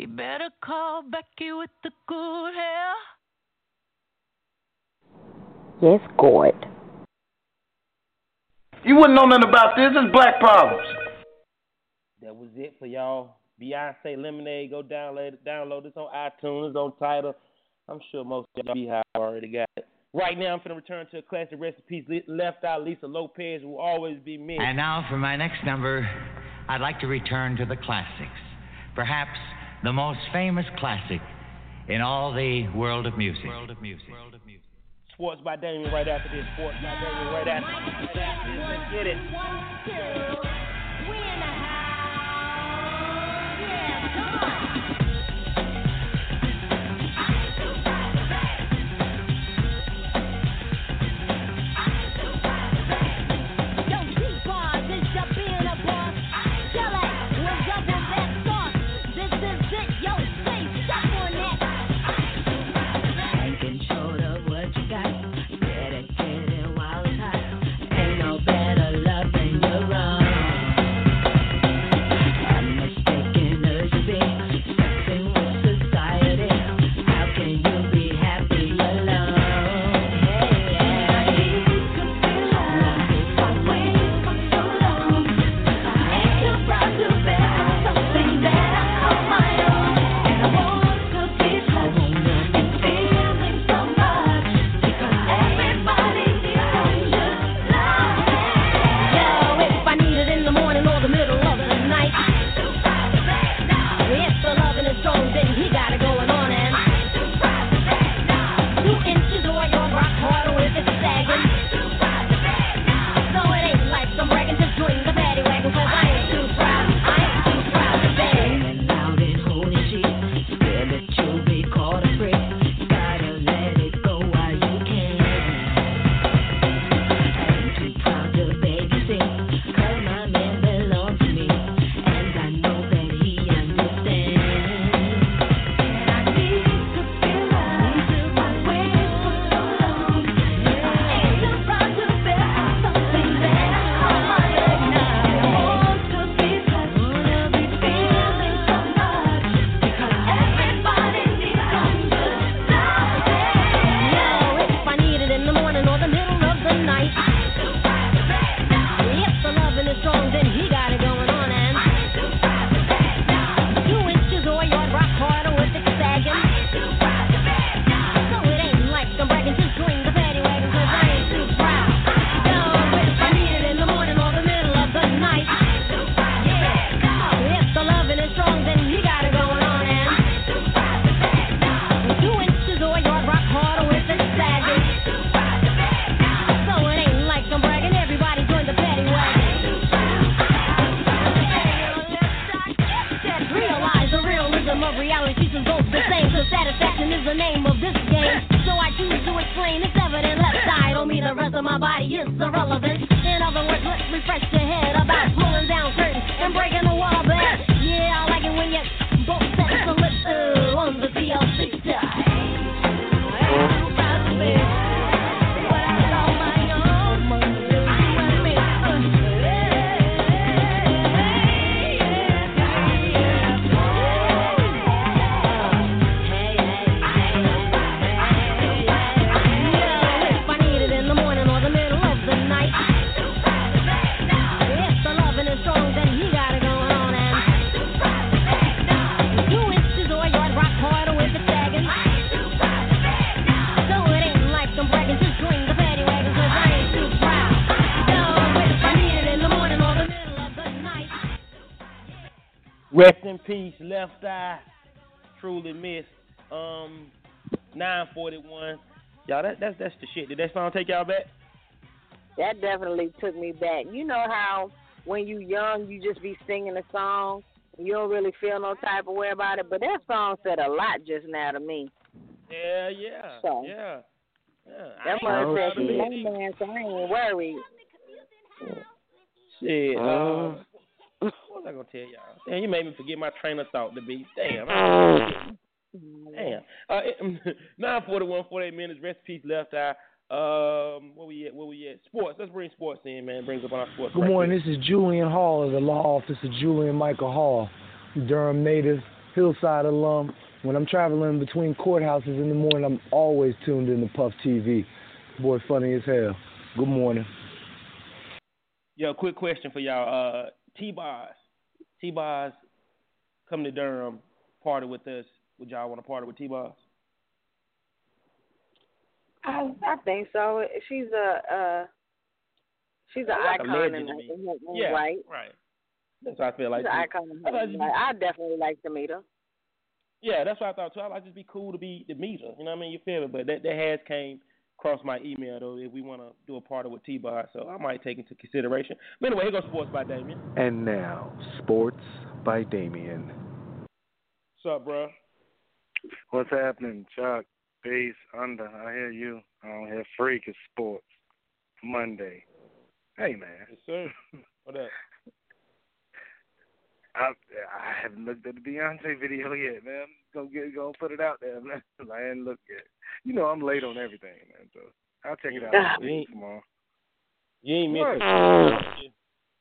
You better call Becky with the good hair. Yes, God. You wouldn't know nothing about this. It's Black Problems. That was it for y'all. Beyonce Lemonade. Go download it. Download this on iTunes, on Tidal. I'm sure most of y'all have already got it. Right now, I'm going to return to a classic recipes left out. Lisa Lopez will always be me. And now for my next number, I'd like to return to the classics. Perhaps the most famous classic in all the world of music. World of music. World of music. Sports by Damien right after this. Sports by Damien right after this. Let's get it. I truly miss um 941. Y'all, that that's that's the shit. Did that song take y'all back? That definitely took me back. You know how when you young you just be singing a song, you don't really feel no type of way about it, but that song said a lot just now to me. Yeah, yeah, so, yeah, yeah. That must said she's man, so I ain't worried. Shit. Uh, uh what was I gonna tell y'all? Damn, you made me forget my train of thought to be. Damn. Damn. Uh, (laughs) nine forty one, forty eight minutes. Rest in peace, left eye. Um, where we at? Where we at? Sports. Let's bring sports in, man. Brings up on our sports. Good right morning. This is Julian Hall of the law office of Julian Michael Hall, Durham native, Hillside alum. When I'm traveling between courthouses in the morning, I'm always tuned in to Puff TV. Boy, funny as hell. Good morning. Yo, quick question for y'all. Uh, T-Boz. T-Boz come to Durham, party with us. Would y'all want to party with T-Boz? I I think so. She's a uh, she's an Like icon in, her own Yeah, right. right. That's what I feel like. She's an icon in I her thought own right. I definitely like to meet her. Yeah, that's what I thought too. I'd like just be cool to be to meet her. You know what I mean? You feel me? But that that has came across my email though. If we want to do a party with T-Boz, so I might take into consideration. But anyway, here goes sports by Damien. And now, sports by Damien. What's up, bro? What's happening, Chuck? Peace, under. I hear you. I don't hear freak is sports. Monday. Hey, man. Yes, sir. (laughs) What up? I I haven't looked at the Beyonce video yet, man. Gonna get gonna put it out there, man. I ain't looked yet. You know I'm late on everything, man. So I'll check it out Yeah. this week tomorrow. You ain't What? missing.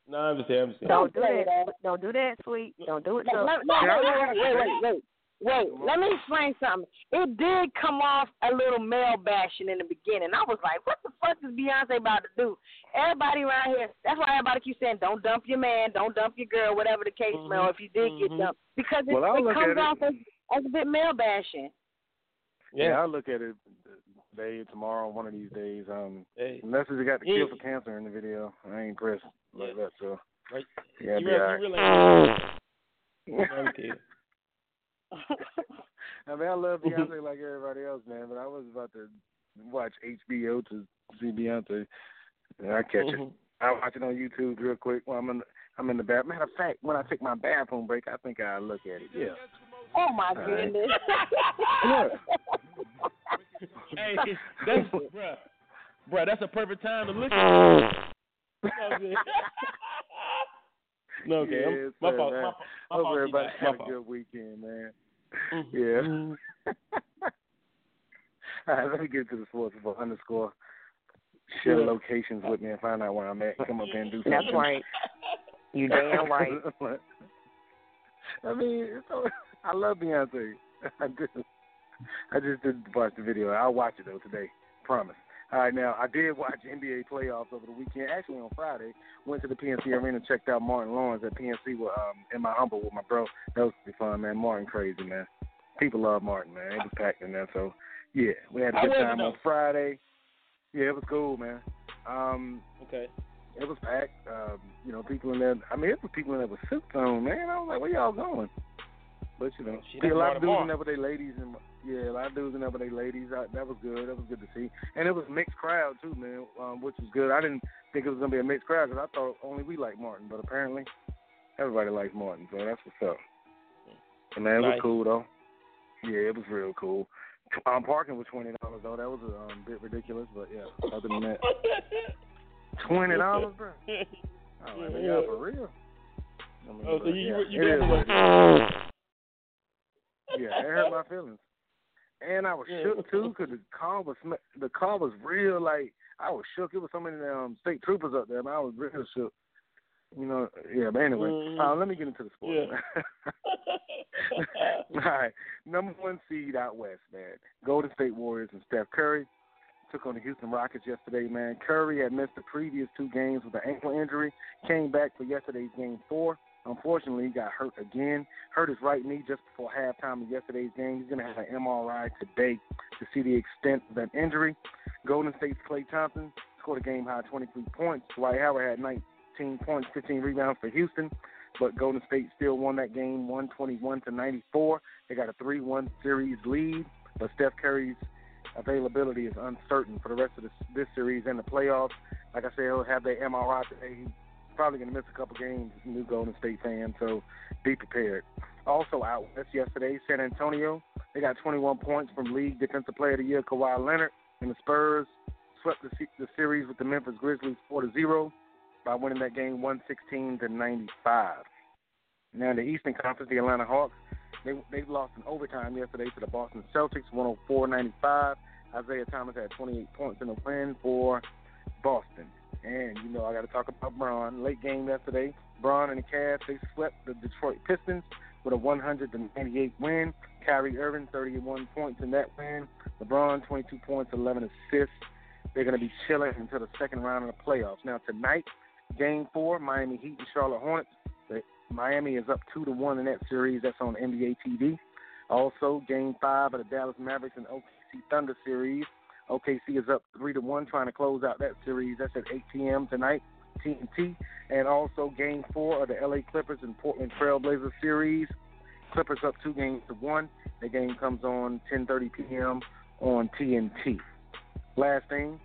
No, I'm just saying. I'm just saying. Don't do that. Don't do that, sweet. Don't do it. No, so- let, no, wait, wait, wait, wait, wait, wait. Let me explain something. It did come off a little male bashing in the beginning. I was like, what the fuck is Beyonce about to do? Everybody around here, that's why everybody keeps saying, don't dump your man, don't dump your girl, whatever the case may, or if you did get dumped. Because it, Well, it comes at it. off as, as a bit male bashing. Yeah, I'll look at it today, tomorrow, one of these days. Um, hey. unless he got the Yeah. kill for cancer in the video, I ain't impressed like that. So Right. yeah, you be really, you really ain't. I'm kidding. (laughs) I mean, I love mm-hmm. Beyonce like everybody else, man. But I was about to watch HBO to see Beyonce, and I catch it. Mm-hmm. I watch it on YouTube real quick while I'm in. The, I'm in the bath. Matter of fact, when I take my bathroom break, I think I'll look at it. Yeah. Oh my All right. goodness. (laughs) hey, that's bruh, bruh, that's a perfect time to look at. (laughs) it. no, okay, I'm- Yes, my fault. man. My, my Hope fault. everybody had my a fault. good weekend, man. Mhm. Yeah. (laughs) All right, let me get to the sports for underscore. Share Yeah. locations with me and find out where I'm at. Come up here and do something. That's right. You damn right. (laughs) I mean, it's I love Beyonce. (laughs) I just, I just didn't watch the video. I'll watch it though today. Promise. All right, now I did watch NBA playoffs over the weekend. Actually, on Friday, went to the PNC Arena, and checked out Martin Lawrence at PNC with um in my humble with my bro. That was pretty fun, man. Martin crazy, man. People love Martin, man. It was packed in there, so yeah, we had a good time on? Friday. Yeah, it was cool, man. Um, Okay. it was packed. Um, you know, people in there. I mean, it was people in there with suits on, man. I was like, where y'all going? But you know, see a lot of dudes in there with their ladies, and yeah, a lot of dudes in there with their ladies. I, that was good. That was good to see, and it was a mixed crowd too, man, um, which was good. I didn't think it was gonna be a mixed crowd because I thought only we like Martin, but apparently everybody likes Martin, so that's what's up. And man, it was Nice. cool though. Yeah, it was real cool. Um, parking was twenty dollars though. That was a um, bit ridiculous, but yeah. Other than that, (laughs) twenty dollars, bro. (laughs) Oh, yeah, for real. I mean, Oh, so you- yeah, you- you got what it is. Yeah, it hurt my feelings, and I was shook too because the car was the car was real. Like I was shook. It was so many um, state troopers up there, man. I was real shook. You know, yeah. But anyway, Mhm. uh, let me get into the sports. Yeah. (laughs) All right, number one seed out west, man. Golden State Warriors and Steph Curry took on the Houston Rockets yesterday, man. Curry had missed the previous two games with an ankle injury, came back for yesterday's game four. Unfortunately, he got hurt again. Hurt his right knee just before halftime of yesterday's game. He's going to have an MRI today to see the extent of that injury. Golden State's Klay Thompson scored a game high 23 points. Dwight Howard had 19 points, 15 rebounds for Houston, but Golden State still won that game 121 to 94. They got a 3-1 series lead, but Steph Curry's availability is uncertain for the rest of this, this series and the playoffs. Like I said, he'll have their MRI today. Probably going to miss a couple games, new Golden State fan, so be prepared. Also out west yesterday, San Antonio, they got 21 points from League Defensive Player of the Year Kawhi Leonard, and the Spurs swept the, the series with the Memphis Grizzlies 4 to 0. by winning that game 116 to 95. Now in the Eastern Conference, the Atlanta Hawks they they lost in overtime yesterday to the Boston Celtics 104-95. Isaiah Thomas had 28 points in the win for Boston. And you know I got to talk about Bron. Late game yesterday, Bron and the Cavs they swept the Detroit Pistons with a 198 win. Kyrie Irving 31 points in that win. LeBron 22 points, 11 assists. They're going to be chilling until the second round of the playoffs. Now tonight, Game Four, Miami Heat and Charlotte Hornets. Miami is up two to one in that series. That's on NBA TV. Also, Game Five of the Dallas Mavericks and OKC Thunder series. OKC is up three to one, trying to close out that series. That's at 8 p.m. tonight, TNT. And also Game Four of the LA Clippers and Portland Trailblazers series. Clippers up two games to one. The game comes on 10:30 p.m. on TNT. Last thing,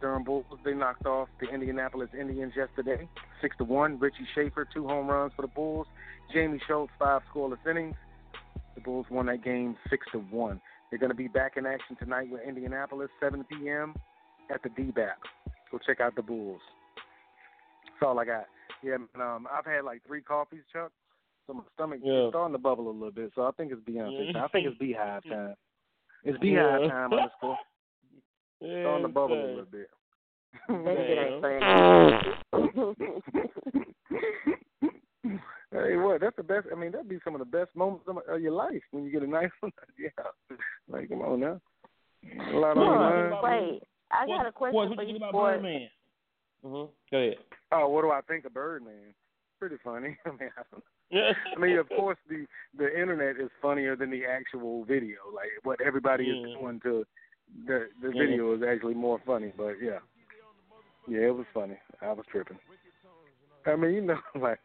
Durham Bulls they knocked off the Indianapolis Indians yesterday, six to one. Richie Shaffer two home runs for the Bulls. Jaime Schultz five scoreless innings. The Bulls won that game six to one. They're going to be back in action tonight with Indianapolis, 7 p.m. at the D-BAP. Go check out the Bulls. That's all I got. Yeah, man, um, I've had like three coffees, Chuck. So my stomach Yeah. is starting to bubble a little bit. So I think it's Beyonce. time. I think it's Beehive (laughs) time. It's Yeah. Beehive time underscore. Yeah, starting to bubble a little bit. (laughs) hey, what? That's the best. I mean, that'd be some of the best moments of, of your life when you get a nice one. yeah. Like, come on now. A lot on your. Wait, I got a question What, for what you you, think about boy. Birdman? Mm-hmm. Go ahead. Oh, what do I think of Birdman? Pretty funny. (laughs) I mean, I, don't Yeah. (laughs) I mean, of course, the the internet is funnier than the actual video. Like what everybody is Mm. doing to the the Yeah. video is actually more funny. But yeah, yeah, it was funny. I was tripping. I mean, you know, (laughs) like.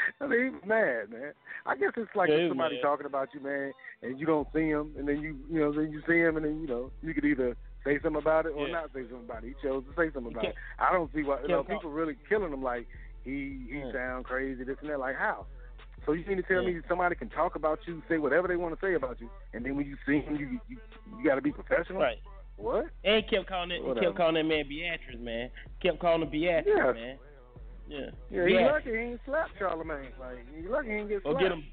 (laughs) I mean, he was mad, man. I guess it's like Yeah, if somebody mad. talking about you, man, and you don't see him, and then you, you know, then you see him, and then you know, you could either say something about it or Yeah. not say something about it. He chose to say something about it. I don't see why you know people really killing him like he he Yeah. sound crazy, this and that. Like how? So you mean to tell Yeah. me somebody can talk about you, say whatever they want to say about you, and then when you see him, you you, you got to be professional? Right. What? And he kept calling it. Whatever. kept calling that man Beatrice, man. Kept calling him Beatrice, Yeah. man. Yeah. Yeah, he Beatrice. lucky he ain't slapped Charlemagne. Like he lucky he ain't get Or slapped. get him.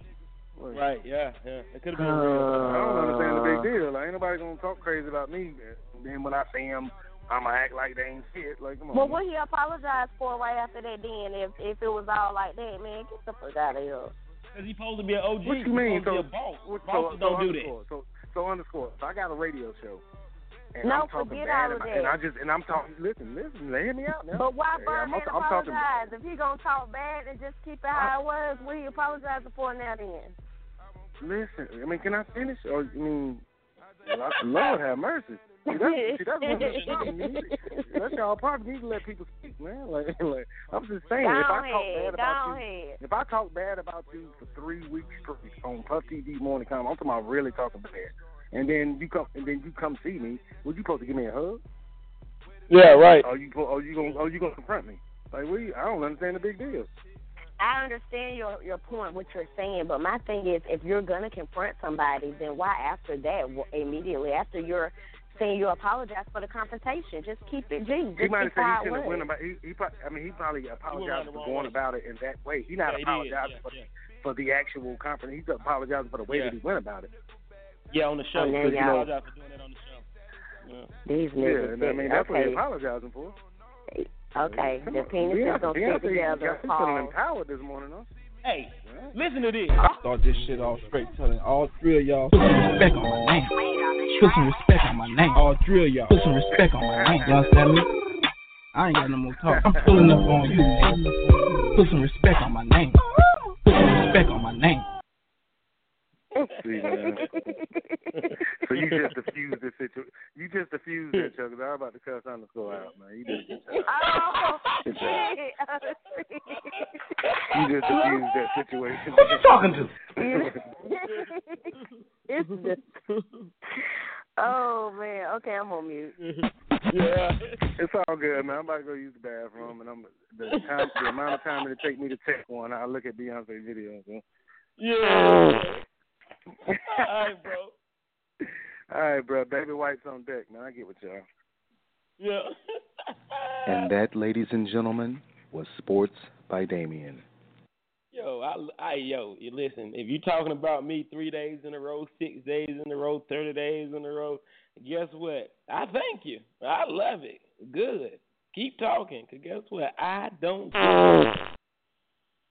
Like, Right. Yeah. Yeah. It could have been I real. I don't uh, understand the big deal. Like ain't nobody gonna talk crazy about me. And then when I see him, I'ma act like they ain't shit. Like come on. Well, what he apologized for right after that? Then, if if it was all like that, man, get the fuck out of here. Cause he's supposed to be an OG. What you He's mean? So, be a boss. what, so, Bosses so don't do that. underscore. So, so underscore. So I got a radio show. And No, I'm talking forget bad all of about, that. And I just and I'm talking. Listen, listen. Hear me out now. But why I'm, Birdman I'm talking. apologize? If he gonna talk bad and just keep it how it was, we apologize for now then? Listen. I mean, can I finish? Or I mean, Lord have mercy. See, that's, see, that's one of the problem. You need- That's y'all problem. You need to let people speak, man. (laughs) Like, like I'm just saying, if I talk ahead, bad about go you, ahead. if I talk bad about you for three weeks straight on Puff TV morning time, I'm talking about really talking bad. And then you come, and then you come see me. Was you supposed to give me a hug? Yeah. Right. Are you, or you gonna, or you gonna confront me? Like, we, I don't understand the big deal. I understand your your point, what you're saying, but my thing is, if you're gonna confront somebody, then why after that, w- immediately after you're saying you apologize for the confrontation, just keep it G. Just He might have said he shouldn't have went about. He, he, probably, I mean, he probably apologized the for going way. about it in that way. He not Yeah, he apologizing yeah, for, yeah. for the actual confrontation. He's apologizing for the way Yeah. that he went about it. Yeah, on the show. Now Cause you y'all- apologize for doing that on the show. Yeah. These Yeah, niggas. and I mean that's what okay, he's apologizing for. okay. Come The on. penis is Beyonce, gonna Beyonce, stick together. Beyonce feeling empowered this morning, huh? Hey, listen to this. I start this shit off straight, telling all three of y'all put some respect on my name. Put some respect on my name. All three of y'all put some respect on my name. You understand me? I ain't got no more talk. I'm pulling up on you. Put some respect on my name. Put some respect on my name. See, man. so you just diffused this situation. You just diffused that, Chuck. 'cause I'm about to cuss underscore out, man. You did a good job. Oh, Good job. shit. You just diffused that situation. What you talking to? it's just. Oh man. Okay, I'm on mute. Yeah. It's all good, man. I'm about to go use the bathroom, and I'm the time, the amount of time it'll take me to take one. I'll look at Beyonce videos. Huh? Yeah. All right, bro. (laughs) All right, bro. Baby wipes on deck, man. I get with y'all. Yeah. And that, ladies and gentlemen, was Sports by Damien. Yo, I, I, yo, listen. If you're talking about me three days in a row, six days in a row, thirty days in a row, guess what? I thank you. I love it. Good. Keep talking, cause guess what? I don't.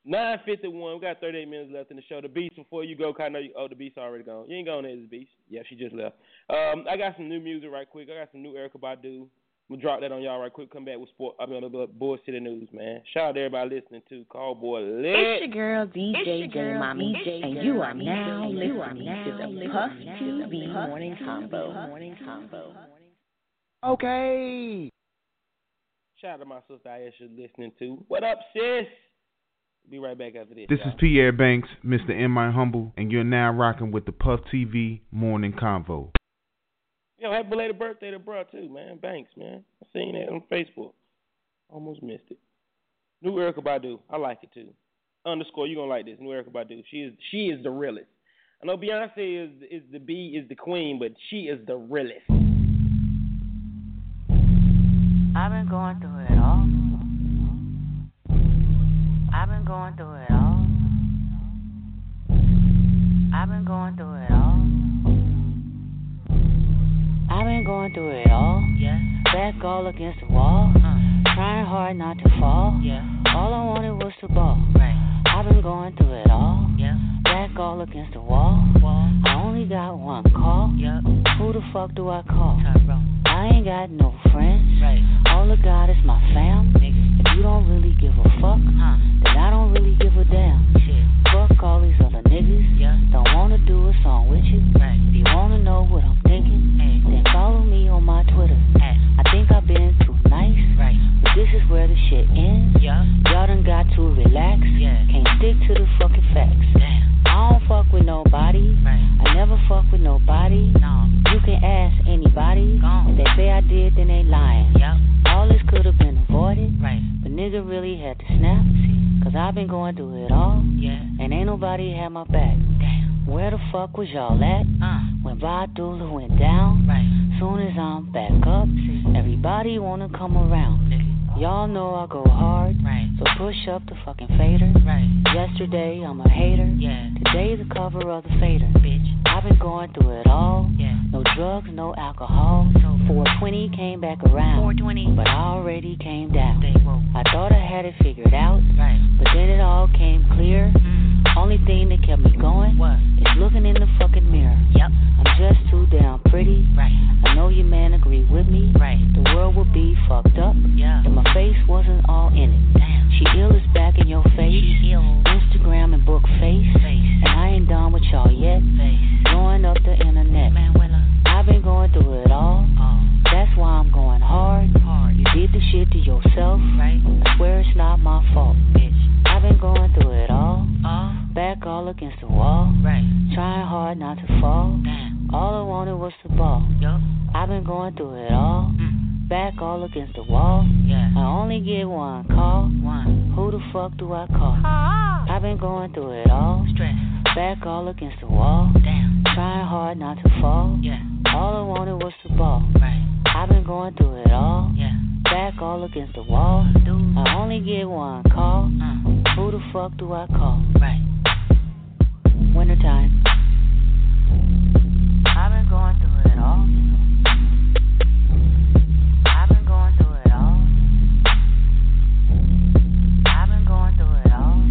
Nine fifty one. We got thirty eight minutes left in the show. The Beast. Before you go, kind of. Oh, the Beast already gone. You ain't going there, the Beast. Yeah, she just left. Um, I got some new music right quick. I got some new Erykah Badu. I'm gonna drop that on y'all right quick. Come back with sport. I'm gonna do bullshit news, man. Shout out to everybody listening to Call Boy Lit. It's your girl DJ J girl, Mommy, DJ and J you are Mommy, now and you are listening now to the Puff to the TV Puff Morning TV Convo. Morning Convo. Okay. Shout out to my sister Aisha listening to. What up, sis? Be right back after this. This y'all. is Pierre Banks, Mr. M. My Humble, and you're now rocking with the Puff TV Morning Convo. Yo, happy belated birthday to bro too, man. Banks, man. I seen that on Facebook. Almost missed it. New Erykah Badu. I like it too. Underscore, you're gonna like this. New Erykah Badu. She is she is the realest. I know Beyonce is is the B is the queen, but she is the realest. I've been going through it all. Going through it all. I've been going through it all. I've been going through it all. Yeah. Back all against the wall. Uh-huh. Trying hard not to fall. Yeah. All I wanted was to ball. Right. I've been going through it all. Yeah. Back all against the wall. wall. I only got one call. Yep. Who the fuck do I call? Tyrone. I ain't got no friends. Right. All I got is my fam. If you don't really give a fuck, huh. then I don't really give a damn. Shit. Fuck all these other niggas. Yeah. Don't wanna do a song with you. Right. If you wanna know what I'm thinking, hey. then follow me on my Twitter. Hey. I think I've been too nice. Right. But this is where the shit ends. Yeah. Y'all done got to relax. Yeah. Can't stick to the fucking facts. Damn. I don't fuck with nobody. Right. I never fuck with nobody. No. You can ask anybody. Gone. If they say I did, then they lying. Yep. All this could have been avoided. Right. But nigga really had to snap. Cause I've been going through it all. Yeah. And ain't nobody had my back. Damn. Where the fuck was y'all at? Uh. When Badula went down. Right. Soon as I'm back up, everybody wanna come around. Y'all know I go hard, right. so push up the fucking fader. Right. Yesterday I'm a hater, yeah. Today the cover of the fader. Bitch. I've been going through it all. Yeah. No drugs, no alcohol. So 420 came back around. 420. But I already came down. I thought I had it figured out. Right. But then it all came clear. Mm. Only thing that kept me going what? is looking in the fucking mirror. Yep. I'm just too damn pretty. Right. I know your man agree with me. Right. The world would be fucked up. Yeah. If my face wasn't all in it. Damn. She ill is back in your face. She ill. Instagram and book face. face. And I ain't done with y'all yet. Face. Blowing up the internet. Man, well, uh, I've been going through it all. Oh. That's why I'm going hard. hard. You did the shit to yourself. Right. I swear it's not my fault. Bitch. I've been going through it all. Back all against the wall. Right. Trying hard not to fall. Damn. All I wanted was the ball. Yup. I've been going through it all. Mm. Back all against the wall. Yeah. I only get one call. One. Who the fuck do I call? I've been going through it all. Stress. Back all against the wall. Damn. Trying hard not to fall. Yeah. All I wanted was the ball. Right. I've been going through it all. Yeah. Back all against the wall. Dude. I only get one call. Uh. Who the fuck do I call? Right. Wintertime. I've been going through it all. I've been going through it all. I've been going through it all.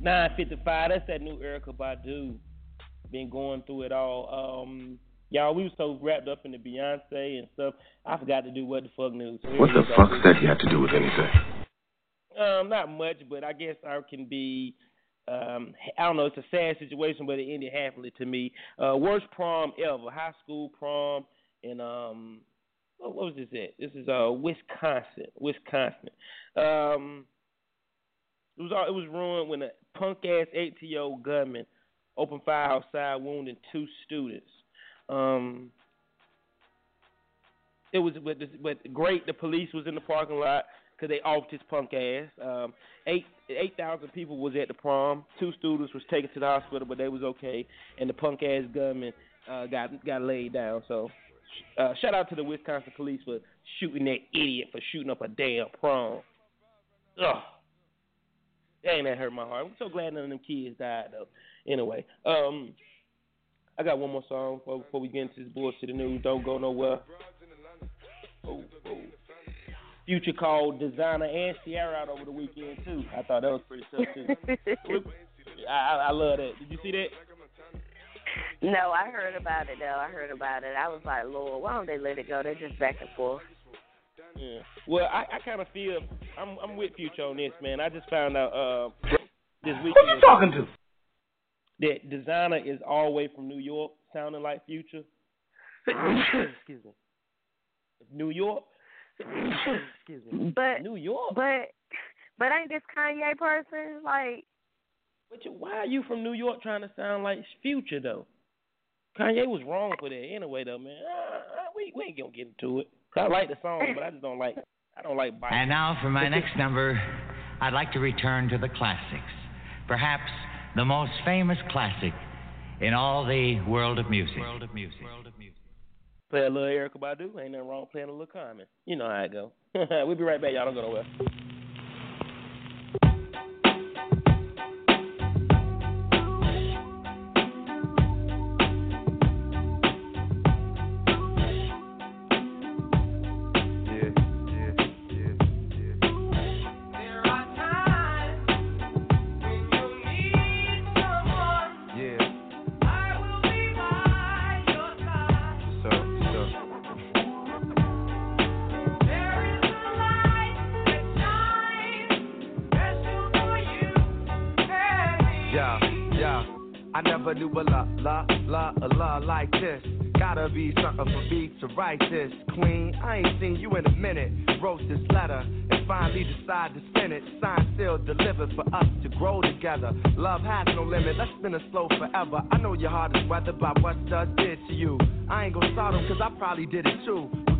Nine fifty five. That's that new Erykah Badu. Been going through it all. Um, y'all, we were so wrapped up in the Beyonce and stuff. I forgot to do what the fuck news. So What the fuck that have to do with anything? Um, not much, but I guess I can be. Um, I don't know. It's a sad situation, but it ended happily to me. Uh, worst prom ever, high school prom, and um, what, what was this at? This is uh Wisconsin, Wisconsin. Um, it was all, it was ruined when a punk ass 18 year old gunman opened fire outside, wounding two students. Um, it was but, but great. The police was in the parking lot. because they offed his punk ass. Um, eight eight thousand people was at the prom. Two students was taken to the hospital, but they was okay, and the punk ass gunman uh, got got laid down. So, uh, shout out to the Wisconsin police for shooting that idiot for shooting up a damn prom. Ugh. Dang, that hurt my heart. I'm so glad none of them kids died though. Anyway, um, I got one more song before, before we get into this bullshit and news. Don't go nowhere. Oh, oh. Future called Desiigner and Ciara out over the weekend too. I thought that was pretty tough too. (laughs) I, I, I love that. Did you see that? No, I heard about it though. I heard about it. I was like, Lord, why don't they let it go? They're just back and forth. Yeah. Well, I, I kind of feel I'm I'm with Future on this, man. I just found out uh this weekend. Who you talking to? That Desiigner is all the way from New York, sounding like Future. (coughs) Excuse me. New York. (coughs) Excuse me. But New York. But but ain't this Kanye person like? But you, why are you from New York trying to sound like Future though? Kanye was wrong for that anyway, though, man. Uh, uh, we we ain't gonna get into it. I like the song, but I just don't like. I don't like. Biking. And now for my next number, I'd like to return to the classics. Perhaps the most famous classic in all the world of music. World of music. Play a little Erykah Badu. Ain't nothing wrong playing a little Common. You know how it go. (laughs) we'll be right back. Y'all don't go nowhere. Gotta be something for me to write this. Queen, I ain't seen you in a minute. Wrote this letter and finally decide to send it. Signed, sealed, delivered for us to grow together. Love has no limit. Let's spin it slow forever. I know your heart is weathered by what does did to you. I ain't gonna start 'em 'cause I probably did it too.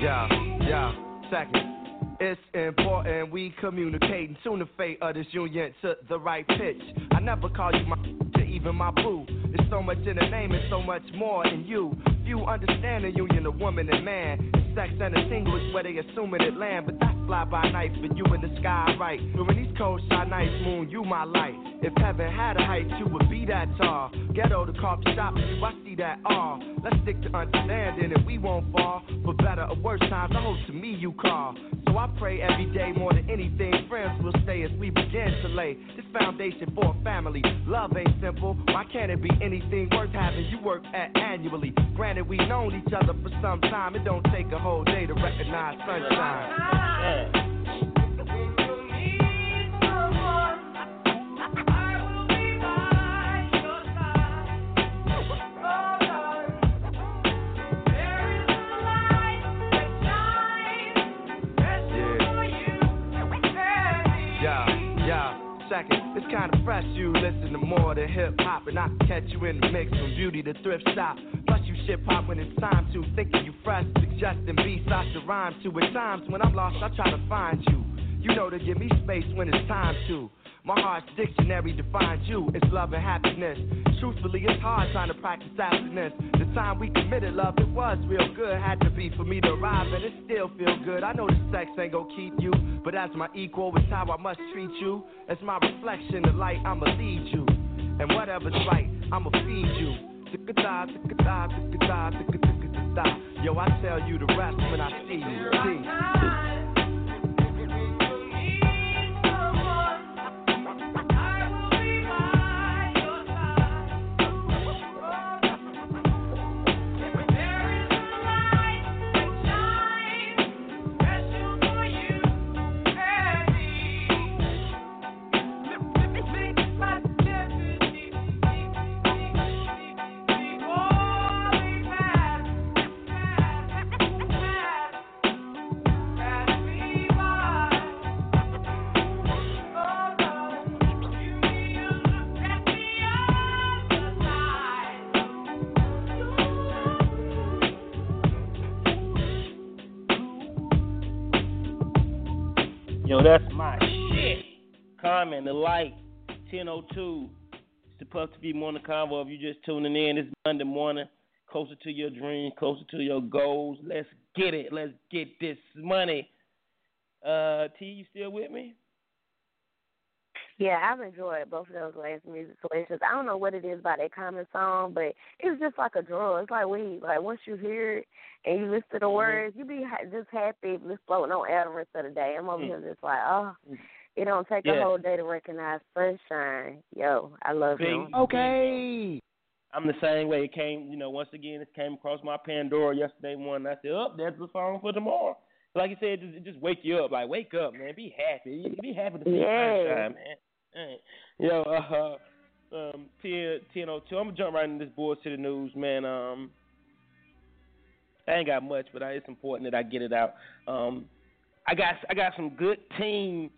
Yeah, yeah, second. It's important we communicating. tune the fate of this union to the right pitch. I never call you my to even my boo. There's so much in the name and so much more in you. Few understand the union of woman and man. It's sex and a single is where they assuming it land. But that's fly by night for you in the sky, right? During these cold shy nights, moon, you my light. If heaven had a height, you would be that tall. Ghetto to coffee shop, you I see that all. Let's stick to understanding and we won't fall. For better or worse times, I hope to me you call. So I pray every day more than anything. Friends will stay as we begin to lay this foundation for a family. Love ain't simple. Why can't it be anything worth having you work at annually? Granted, we known each other for some time. It don't take a whole day to recognize sunshine. Yeah, yeah. Second, it's kinda fresh. You listen to more than hip hop, and I can catch you in the mix from beauty to thrift shop. Plus, you ship hop when it's time to. Thinking you fresh, suggesting beats I should rhyme to. At times when I'm lost, I try to find you. You know to give me space when it's time to. My heart's dictionary defines you. It's love and happiness. Truthfully, it's hard trying to practice abstinence. The time we committed love, it was real good. Had to be for me to arrive, and it still feel good. I know the sex ain't gonna keep you, but as my equal, it's how I must treat you. As my reflection, the light, I'ma lead you. And whatever's right, I'ma feed you. Yo, I tell you the rest when I see you. Peace. Common, the light, 1002. It's the Puff TV Morning Convo. If you're just tuning in, it's Monday morning. Closer to your dreams, closer to your goals. Let's get it. Let's get this money. Uh, T, you still with me? Yeah, I've enjoyed both of those last music selections. I don't know what it is about that common song, but it's just like a drug. It's like weed. Like once you hear it and you listen to the Mhm. words, you be just happy just floating on air the rest of the day. I'm over Mm. here just like, oh, it don't take Yeah. a whole day to recognize sunshine. Yo, I love Big- him. Okay. I'm the same way. It came, you know, once again, it came across my Pandora yesterday morning. I said, "Oh, that's the song for tomorrow." Like you said, it just, just wake you up. Like, wake up, man. Be happy. Be happy to see Yeah. sunshine, man. Hey. Yo, uh, um, 10, 1002. I'm gonna jump right into this Bull City news, man. Um, I ain't got much, but I, it's important that I get it out. Um, I got I got some good team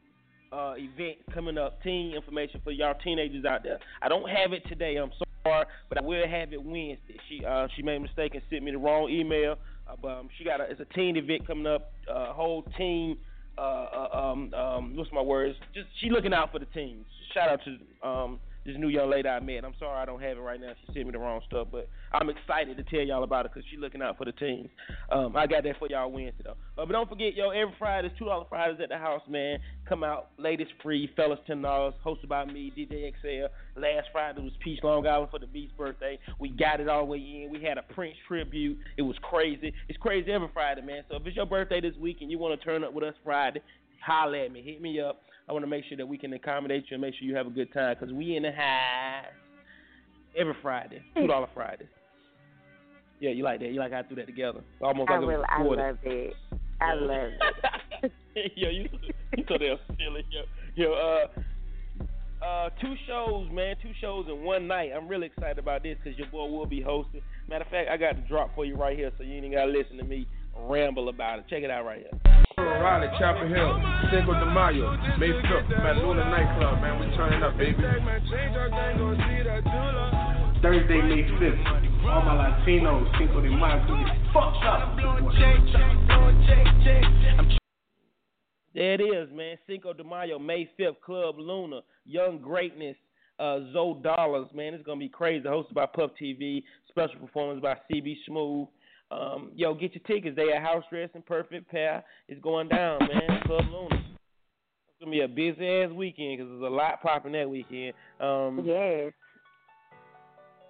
uh, event coming up, teen information for y'all teenagers out there. I don't have it today. I'm sorry, but I will have it Wednesday. She uh, she made a mistake and sent me the wrong email. Uh, but um, she got a it's a teen event coming up. Uh, whole team. Uh, uh, um, um, what's my words? Just she looking out for the teams. Shout out to um, this new young lady I met. I'm sorry I don't have it right now. She sent me the wrong stuff, but I'm excited to tell y'all about it because she's looking out for the team. Um, I got that for y'all Wednesday though. Uh, but don't forget, yo, every Friday, is two dollar Fridays at the house, man. Come out, ladies free, fellas ten dollars. Hosted by me, DJ XL. Last Friday was Peach Long Island for the Beast's birthday. We got it all the way in. We had a Prince tribute. It was crazy. It's crazy every Friday, man. So if it's your birthday this week and you want to turn up with us Friday, holla at me. Hit me up. I want to make sure that we can accommodate you and make sure you have a good time because we in the high every Friday, two dollar (laughs) Fridays. Yeah, you like that? You like how I threw that together? Almost I like will. I love it. I love (laughs) it. yo, you you so damn silly, yo, yo. Uh, uh, two shows, man, two shows in one night. I'm really excited about this because your boy will be hosting. Matter of fact, I got the drop for you right here, so you ain't gotta listen to me ramble about it. Check it out right here. Raleigh, Chapel Hill, Cinco de Mayo, May 5th, man, Luna nightclub, man, we turning up, baby. Thursday, May 5th, all my Latinos, Cinco de Mayo, gonna fucked up. There it is, man. Cinco de Mayo, May 5th, Club Luna, Young Greatness, uh, Zoey Dollaz, man. It's going to be crazy. Hosted by Puff TV, special performance by CB Smooth. Um, yo, get your tickets. They at House Dress and Perfect Pair. It's going down, man. (laughs) Club Luna. It's going to be a busy ass weekend because there's a lot popping that weekend. Um, yes.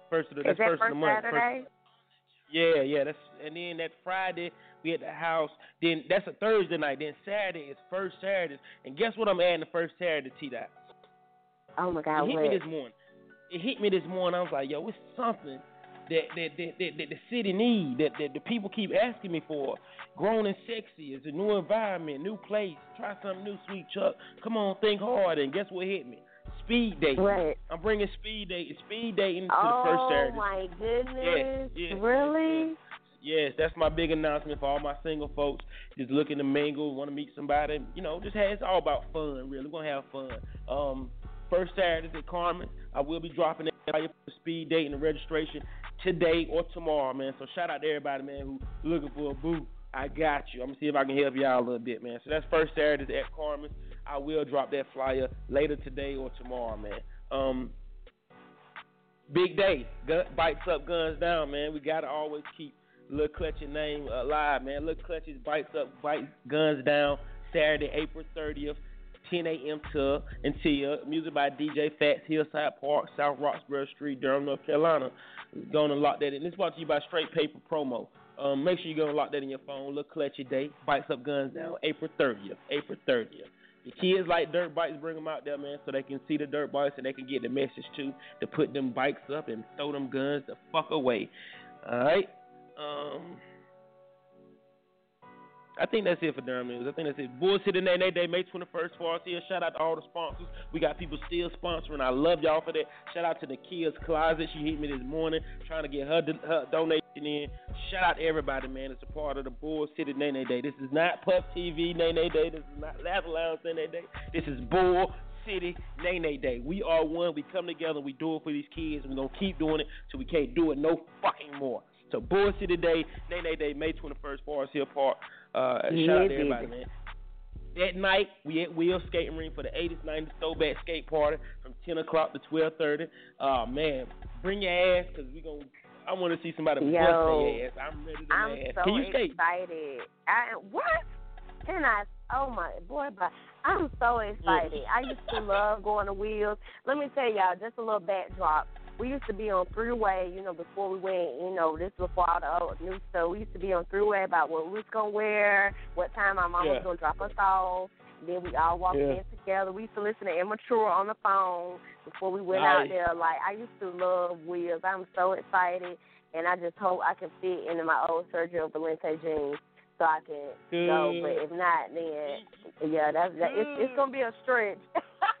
First of the, Is that's that first of the month. First- yeah, yeah. That's and then that Friday we at the house. Then that's a Thursday night. Then Saturday is first Saturday. And guess what? I'm adding the first Saturday to that. Oh my God! It hit what? me this morning. It hit me this morning. I was like, yo, it's something that that that, that, that the city need. That, that the people keep asking me for. Grown and sexy. It's a new environment, new place. Try something new, sweet Chuck. Come on, think hard. And guess what hit me? Speed dating. What? I'm bringing speed dating. Speed dating to oh the first Saturday. Oh my goodness! Yes, yes, really? Yes, that's my big announcement for all my single folks. Just looking to mingle, want to meet somebody. You know, just have, it's all about fun, really. We're gonna have fun. Um, first Saturday at Carmen. I will be dropping it for speed date and the registration today or tomorrow, man. So shout out to everybody, man, who looking for a boo. I got you. I'm gonna see if I can help y'all a little bit, man. So that's first Saturday at Carmen. I will drop that flyer later today or tomorrow, man. Um, big day. Gun, bites up, guns down, man. We gotta always keep Lil Clutch's name alive, man. Lil Clutch's bites up, bites guns down. Saturday, April 30th, 10 a.m. to until music by DJ Fats, Hillside Park, South Roxborough Street, Durham, North Carolina. Going to lock that in. This is brought to you by Straight Paper Promo. Um, make sure you go and lock that in your phone. Look Clutchy Day. Bites Up Guns Down. April 30th. April 30th. The kids like dirt bikes, bring them out there, man, so they can see the dirt bikes and they can get the message too to put them bikes up and throw them guns the fuck away. All right. Um, I think that's it for Durham News. I think that's it. Bull City Nay Nay Day, May 21st for us here. Shout out to all the sponsors. We got people still sponsoring. I love y'all for that. Shout out to the Kia's Closet. She hit me this morning trying to get her, her donation in. Shout out to everybody, man. It's a part of the Bull City Nay Day. This is not Puff TV Nay Day. This is not Laugh Lounge Nay Day. This is Bull City Nay Day. We are one. We come together. We do it for these kids. We're going to keep doing it till we can't do it no fucking more. So Bull City Day, Nay Day, May 21st, Forest Hill Park. Uh, Yeah, shout out to everybody, man. that night, we at Will Skating Ring for the 80s, 90s throwback skate party from 10 o'clock to 12:30. Oh man, bring your ass because we gonna. I want to see somebody bust Yo, their ass. I'm ready to I'm ass. so Can you skate? excited. I, what? Can I? Oh my boy, but I'm so excited. I used to love going to wheels. Let me tell y'all just a little backdrop. We used to be on Thruway, you know, before we went, you know, this was before all the old new stuff. We used to be on Thruway about what we was gonna wear, what time my mom Yeah. was gonna drop us off. Then we all walked Yeah. in together. We used to listen to Immature on the phone before we went out there. Like I used to love wheels. I'm so excited and I just hope I can fit into my old Sergio Valente jeans so I can go. But if not, then yeah, that's that. It's, it's gonna be a stretch. (laughs)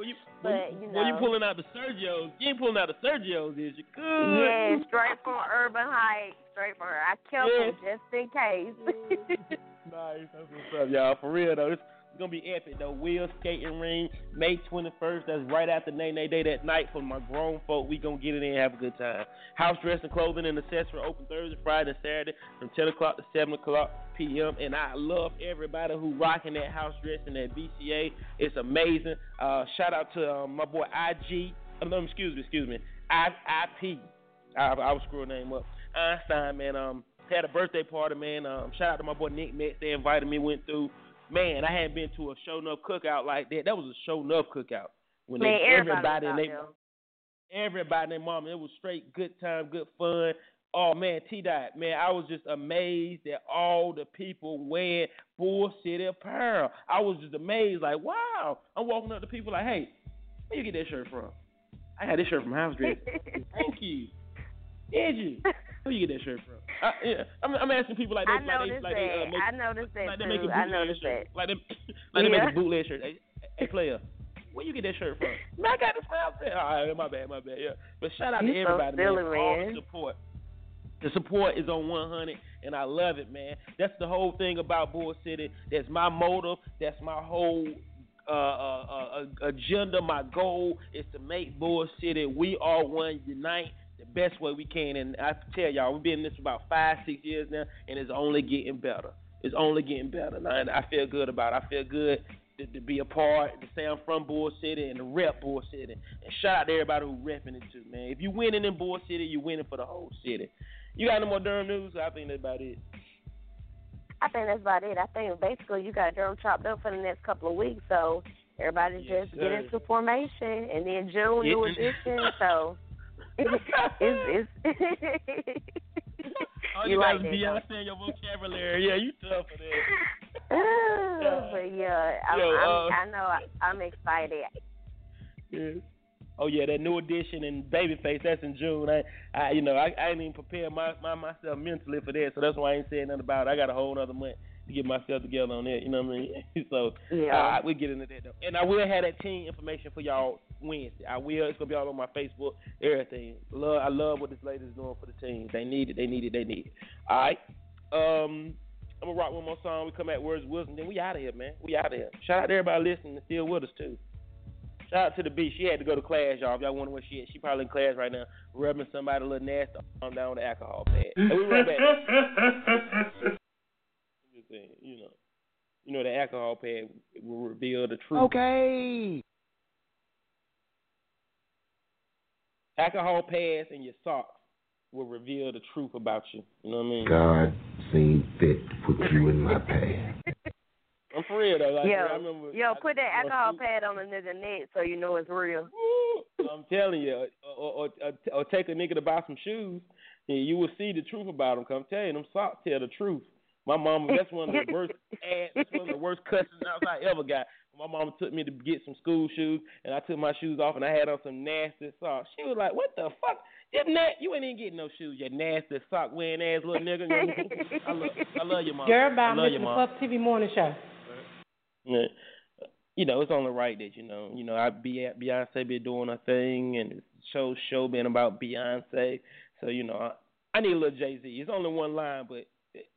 Well, you, But, you well, you know. pulling out the Sergios. You ain't pulling out the Sergios, is you? Good. yeah, straight from Urban Heights, straight from her. I kept them just in case. (laughs) Nice. That's what's up, y'all. For real though, it's, it's gonna be epic though. Wheel skating ring, May 21st. That's right after Nene Day that night for my grown folk. We gonna get it in and have a good time. House dressing, clothing, and accessory open Thursday, Friday, and Saturday from 10 o'clock to 7 o'clock p.m. And I love everybody who rocking that house dressing that BCA. It's amazing. Uh, shout out to um, my boy IG. Uh, excuse me, excuse me. I, IP. I, I was screwing name up. Einstein, man. Um, had a birthday party, man. Um, shout out to my boy Nick Metz. They invited me, went through. Man, I hadn't been to a show enough cookout like that. That was a show enough cookout. When Man, they, everybody everybody and they, everybody and their mama, it was straight good time, good fun. Oh man, T Dot, man, I was just amazed at all the people wearing Bull City apparel. I was just amazed, like, wow. I'm walking up to people like, hey, where you get that shirt from? I had this shirt from House Dress. (laughs) Thank you. Did you? Where you get that shirt from? I, yeah, I'm, I'm asking people like they, I like they, noticed like that. they, uh, make, I noticed that like they make a I bootleg noticed shirt. that. Like they, (laughs) like they make a bootleg shirt. Hey, hey, (laughs) player, where you get that shirt from? (laughs) Man, I got this from Dress. All right, my bad, my bad. Yeah, but shout out You to so everybody, silly, man, for all the support. The support is on 100, and I love it, man. That's the whole thing about Bull City. That's my motive. That's my whole uh, uh, uh, uh, agenda. My goal is to make Bull City. We all one unite the best way we can. And I tell y'all, we've been in this for about five, six years now, and it's only getting better. It's only getting better. Now, and I feel good about it. I feel good to, to be a part, to say I'm from Bull City and to rep Bull City. And shout out to everybody who repping it too, man. If you winning in Bull City, you winning for the whole city. You got no more Durham news? I think that's about it. I think that's about it. I think basically you got Durham chopped up for the next couple of weeks, so everybody just get into formation, and then June new edition. So (laughs) it's, it's (laughs) All You you, like got that, is don't Beyonce in your vocabulary. Yeah, you tough for that. (laughs) but yeah, I'm, Yo, I'm, uh, I know I'm excited. Yeah. Oh yeah, that new edition and Babyface. That's in June. I, I you know, I, I ain't even prepare my, my myself mentally for that, so that's why I ain't saying nothing about it. I got a whole other month to get myself together on that. You know what I mean? (laughs) so Yeah. uh, we get into that though. And I will have that team information for y'all Wednesday. I will. It's gonna be all on my Facebook. Everything. Love. I love what this lady's doing for the team. They need it. They need it. They need it. All right. Um. I'm gonna rock one more song. We come at Words of Wisdom, then we out of here, man. We out of here. Shout out to everybody listening and still with us too. Shout out to the B. She had to go to class, y'all. If y'all wonder where she is, she probably in class right now, rubbing somebody a little nasty arm down with the alcohol pad. And we right back. (laughs) I'm just saying, you know, you know the alcohol pad will reveal the truth. Okay. Alcohol pads and your socks will reveal the truth about you. You know what I mean? God seen fit to put you in my path. I'm for real though. Like, yo, I remember. yo, put that alcohol pad on the nigga neck so you know it's real. (laughs) I'm telling you, or, or, or, or take a nigga to buy some shoes, and you will see the truth about them. Come tell you, them socks tell the truth. My mom, that's one of the (laughs) worst ads, that's one of the worst cussing outs I ever got. My mom took me to get some school shoes, and I took my shoes off, and I had on some nasty socks. She was like, "What the fuck? You na- you ain't even getting no shoes, you nasty sock wearing ass little nigga." (laughs) I love, I love your mom. Girl, I by love your mom. Puff TV Morning Show. Yeah. You know, it's only right that you know, you know, I be at Beyonce be doing her thing, and the show show being about Beyonce. So you know, I, I need a little Jay Z. It's only one line, but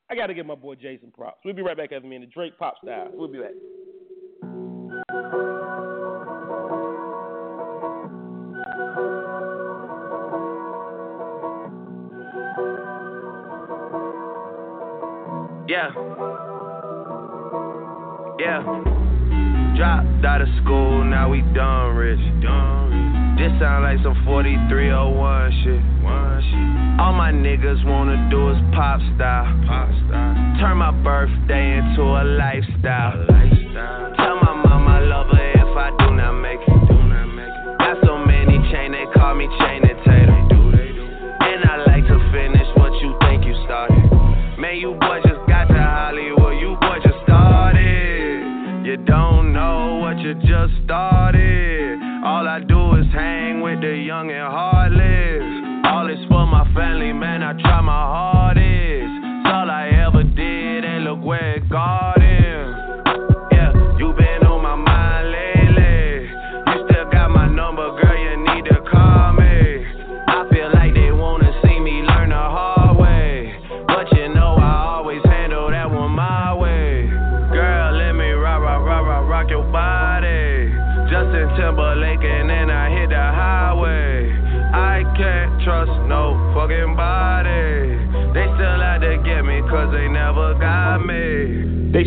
I got to give my boy Jason props. We'll be right back after a minute. Drake pop style. We'll be back. Yeah. Yeah. Dropped out of school, now we done rich. This sound like some 4301 shit. All my niggas wanna do is pop style. Turn my birthday into a lifestyle.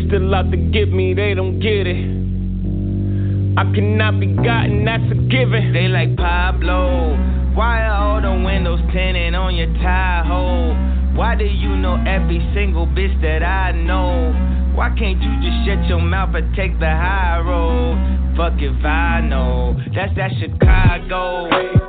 Still out to get me, they don't get it. I cannot be gotten, that's a given. They like Pablo. Why are all the windows tinted on your Tahoe? Why do you know every single bitch that I know? Why can't you just shut your mouth and take the high road? Fuck if I know. That's that Chicago.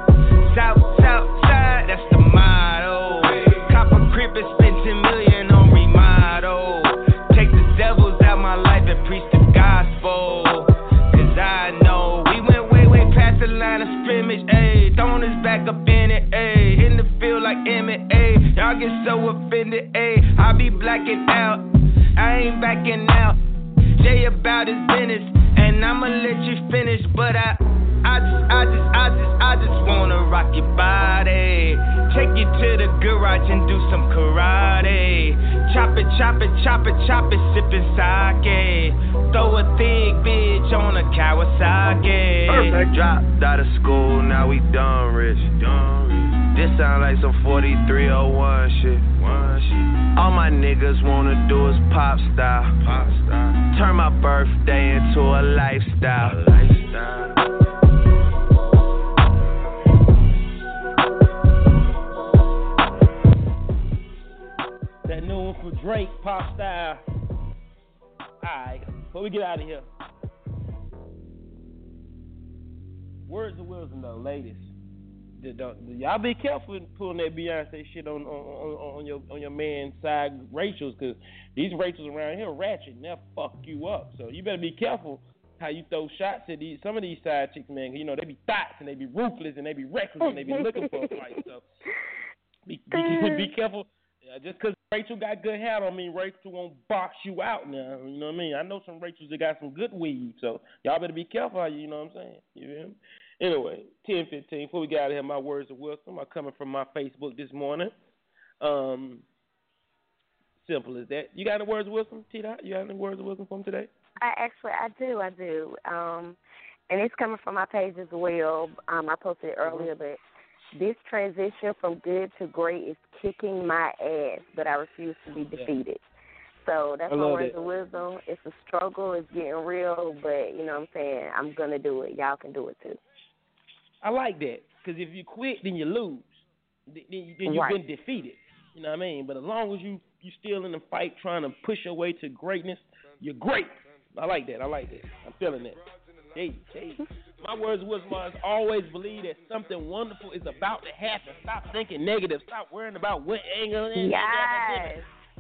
And do some karate. Chop it, chop it, chop it, chop it, sipping sake. Throw a thick bitch on a Kawasaki. Perfect. Dropped out of school, now we done rich. This sound like some 4301 shit. All my niggas wanna do is pop style. Turn my birthday into a lifestyle. Drake, pop style. Alright, before we get out of here. Words of wisdom though, ladies. Y'all be careful in pulling that Beyonce shit on on, on, on your on your man's side Rachel's, cause these Rachels around here ratchet and they'll fuck you up. So you better be careful how you throw shots at these some of these side chicks, man. you know they be thoughts and they be ruthless and they be reckless and they be looking for a fight. So be be, be (laughs) careful. Just 'cause Rachel got good hair don't mean Rachel won't box you out now. You know what I mean? I know some Rachels that got some good weave, so y'all better be careful how you, you know what I'm saying? You feel me? Anyway, 10, 15, before we get out of here, my words of wisdom are coming from my Facebook this morning. Um, simple as that. You got any words of wisdom, T Dot? You got any words of wisdom from today? I actually I do, I do. Um and it's coming from my page as well. Um I posted it earlier but this transition from good to great is kicking my ass, but I refuse to be defeated. So that's my words of wisdom. It's a struggle, it's getting real, but you know what I'm saying? I'm gonna do it. Y'all can do it too. I like that because if you quit, then you lose. Then you've Right. been defeated. You know what I mean? But as long as you you're still in the fight, trying to push your way to greatness, you're great. I like that. I like that. I'm feeling that. Hey, hey. My words was was always believe that something wonderful is about to happen. Stop thinking negative. Stop worrying about what angle. Yes.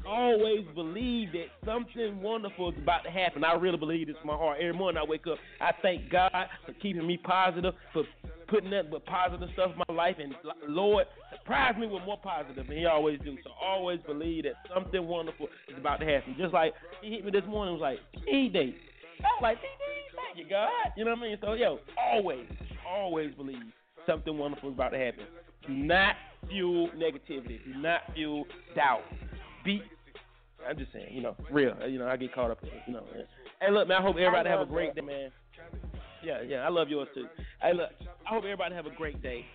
Always believe that something wonderful is about to happen. I really believe this in my heart. Every morning I wake up, I thank God for keeping me positive, for putting nothing but positive stuff in my life, and Lord surprise me with more positive, and He always do. So always believe that something wonderful is about to happen. Just like He hit me this morning, was like E day. I was like, thank you God. You know what I mean? So yo, always, always believe something wonderful is about to happen. Do not fuel negativity. Do not fuel doubt. Be I'm just saying, you know, real. Uh, you know, I get caught up in it. You know. Hey, look, man. I hope everybody I have a great that. day, man. Yeah, yeah. I love yours too. Hey, look. I hope everybody have a great day.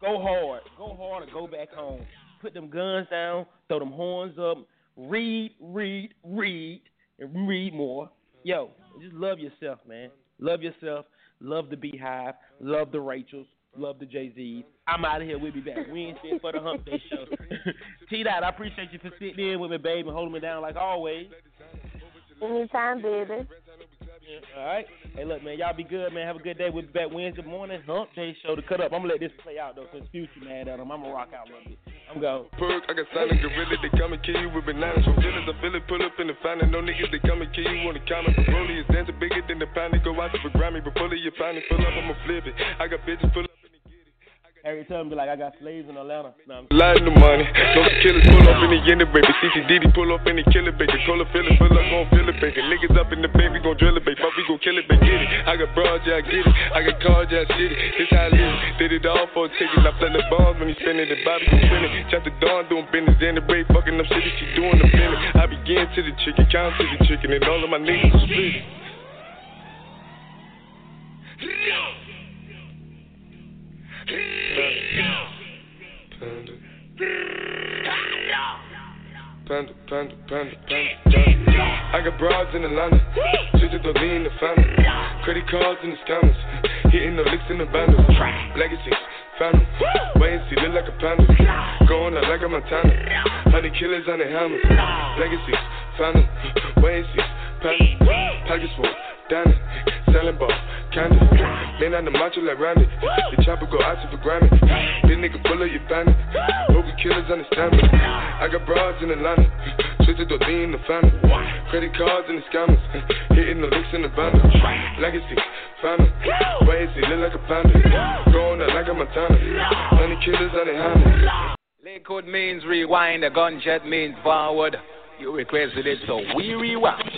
Go hard. Go hard or go back home. Put them guns down. Throw them horns up. Read, read, read, and read more. yo, just love yourself, man. Love yourself. Love the Beyhive. Love the Rachels. Love the Jay Z's. I'm out of here. We'll be back Wednesday for the Hump Day show. (laughs) T Dot, I appreciate you for sitting in with me, babe, and holding me down like always. Anytime, baby. All right. Hey, look, man, y'all be good, man. Have a good day. We'll be back Wednesday morning. Hump Day show to cut up. I'm gonna let this play out though, cause future man at him. I'm gonna rock out a little bit. I'm going. Perk, I got silent gorilla, they come and kill you with bananas. From feelings, I feel it, pull up in the finest. No niggas, they come and kill you on the comment. The rollie is dancing bigger than the pound. They go out for Grammy, but pull it, you find it, pull up, I'ma flip it. I got bitches full up. Every time be like, I got slaves in Atlanta. Nah, I'm Lighting the money, no killers pull up in the end baby. CCDD pull up in the killer baby. Cola feeling, pull up, gon' feel it, baby. Niggas up in the baby, gon' drill it, baby. Fuck, we gon' kill it, baby. Get it. I got broads, yeah, I get it. I got cars, yeah, I shit it. This how I live. Did it all for a ticket. I play the bombs when he spinning the Bobby, he spinning. Chop the dawn, doing business. In the break, fucking up shit that she doing the minute. I begin to the chicken, count to the chicken, and all of my niggas are split. I got broads in Atlanta. Just to lean in the family. Credit cards in the scammers. Hitting the licks in the bundles. Legacies, phantom. Wait and see, look like a panda. Going out like a Montana. Honey killers on the hammers. Legacies, phantom. Wait and see, panda. Package full. Danny, selling ball, candy. Lean on the macho like Randy. The chopper go out to for Grammy. This nigga full of your family. You killers understand me. I got broads in Atlanta. Twisted the lean in the family. Credit cards and the scammers. Hitting the licks in the bundle. Legacy, family. Wait, see, look like a panda. Going out like a Montana. Honey killers on the hammer. Lakewood means rewind, a gun gunshot means forward. You requested it, so we rewind.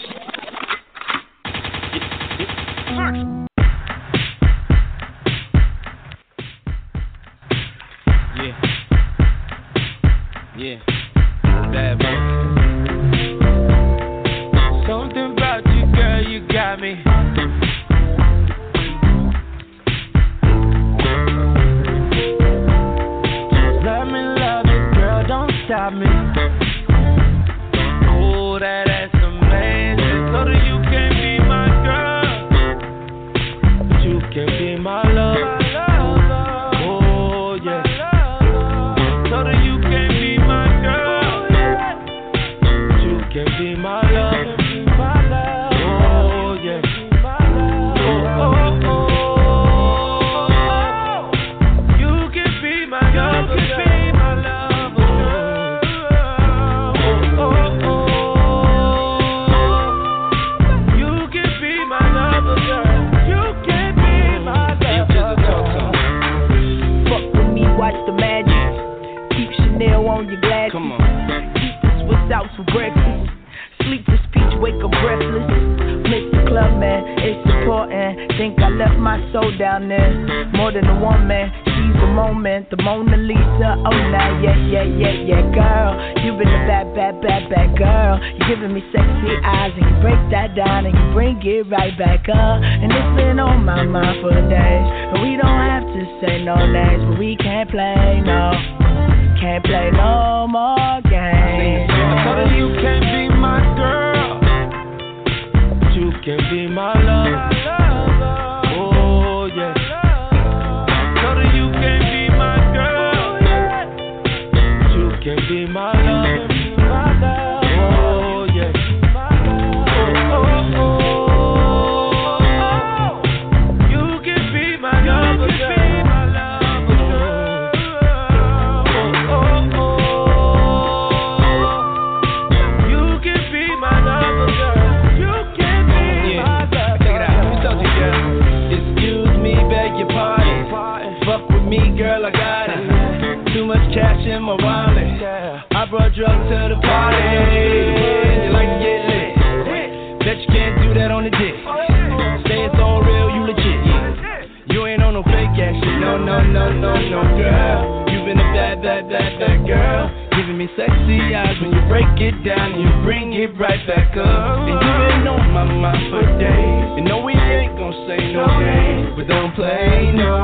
Break it down and bring it right back up. And you've been on my mind for days. And no, we ain't gonna say no games. But don't play no.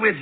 With.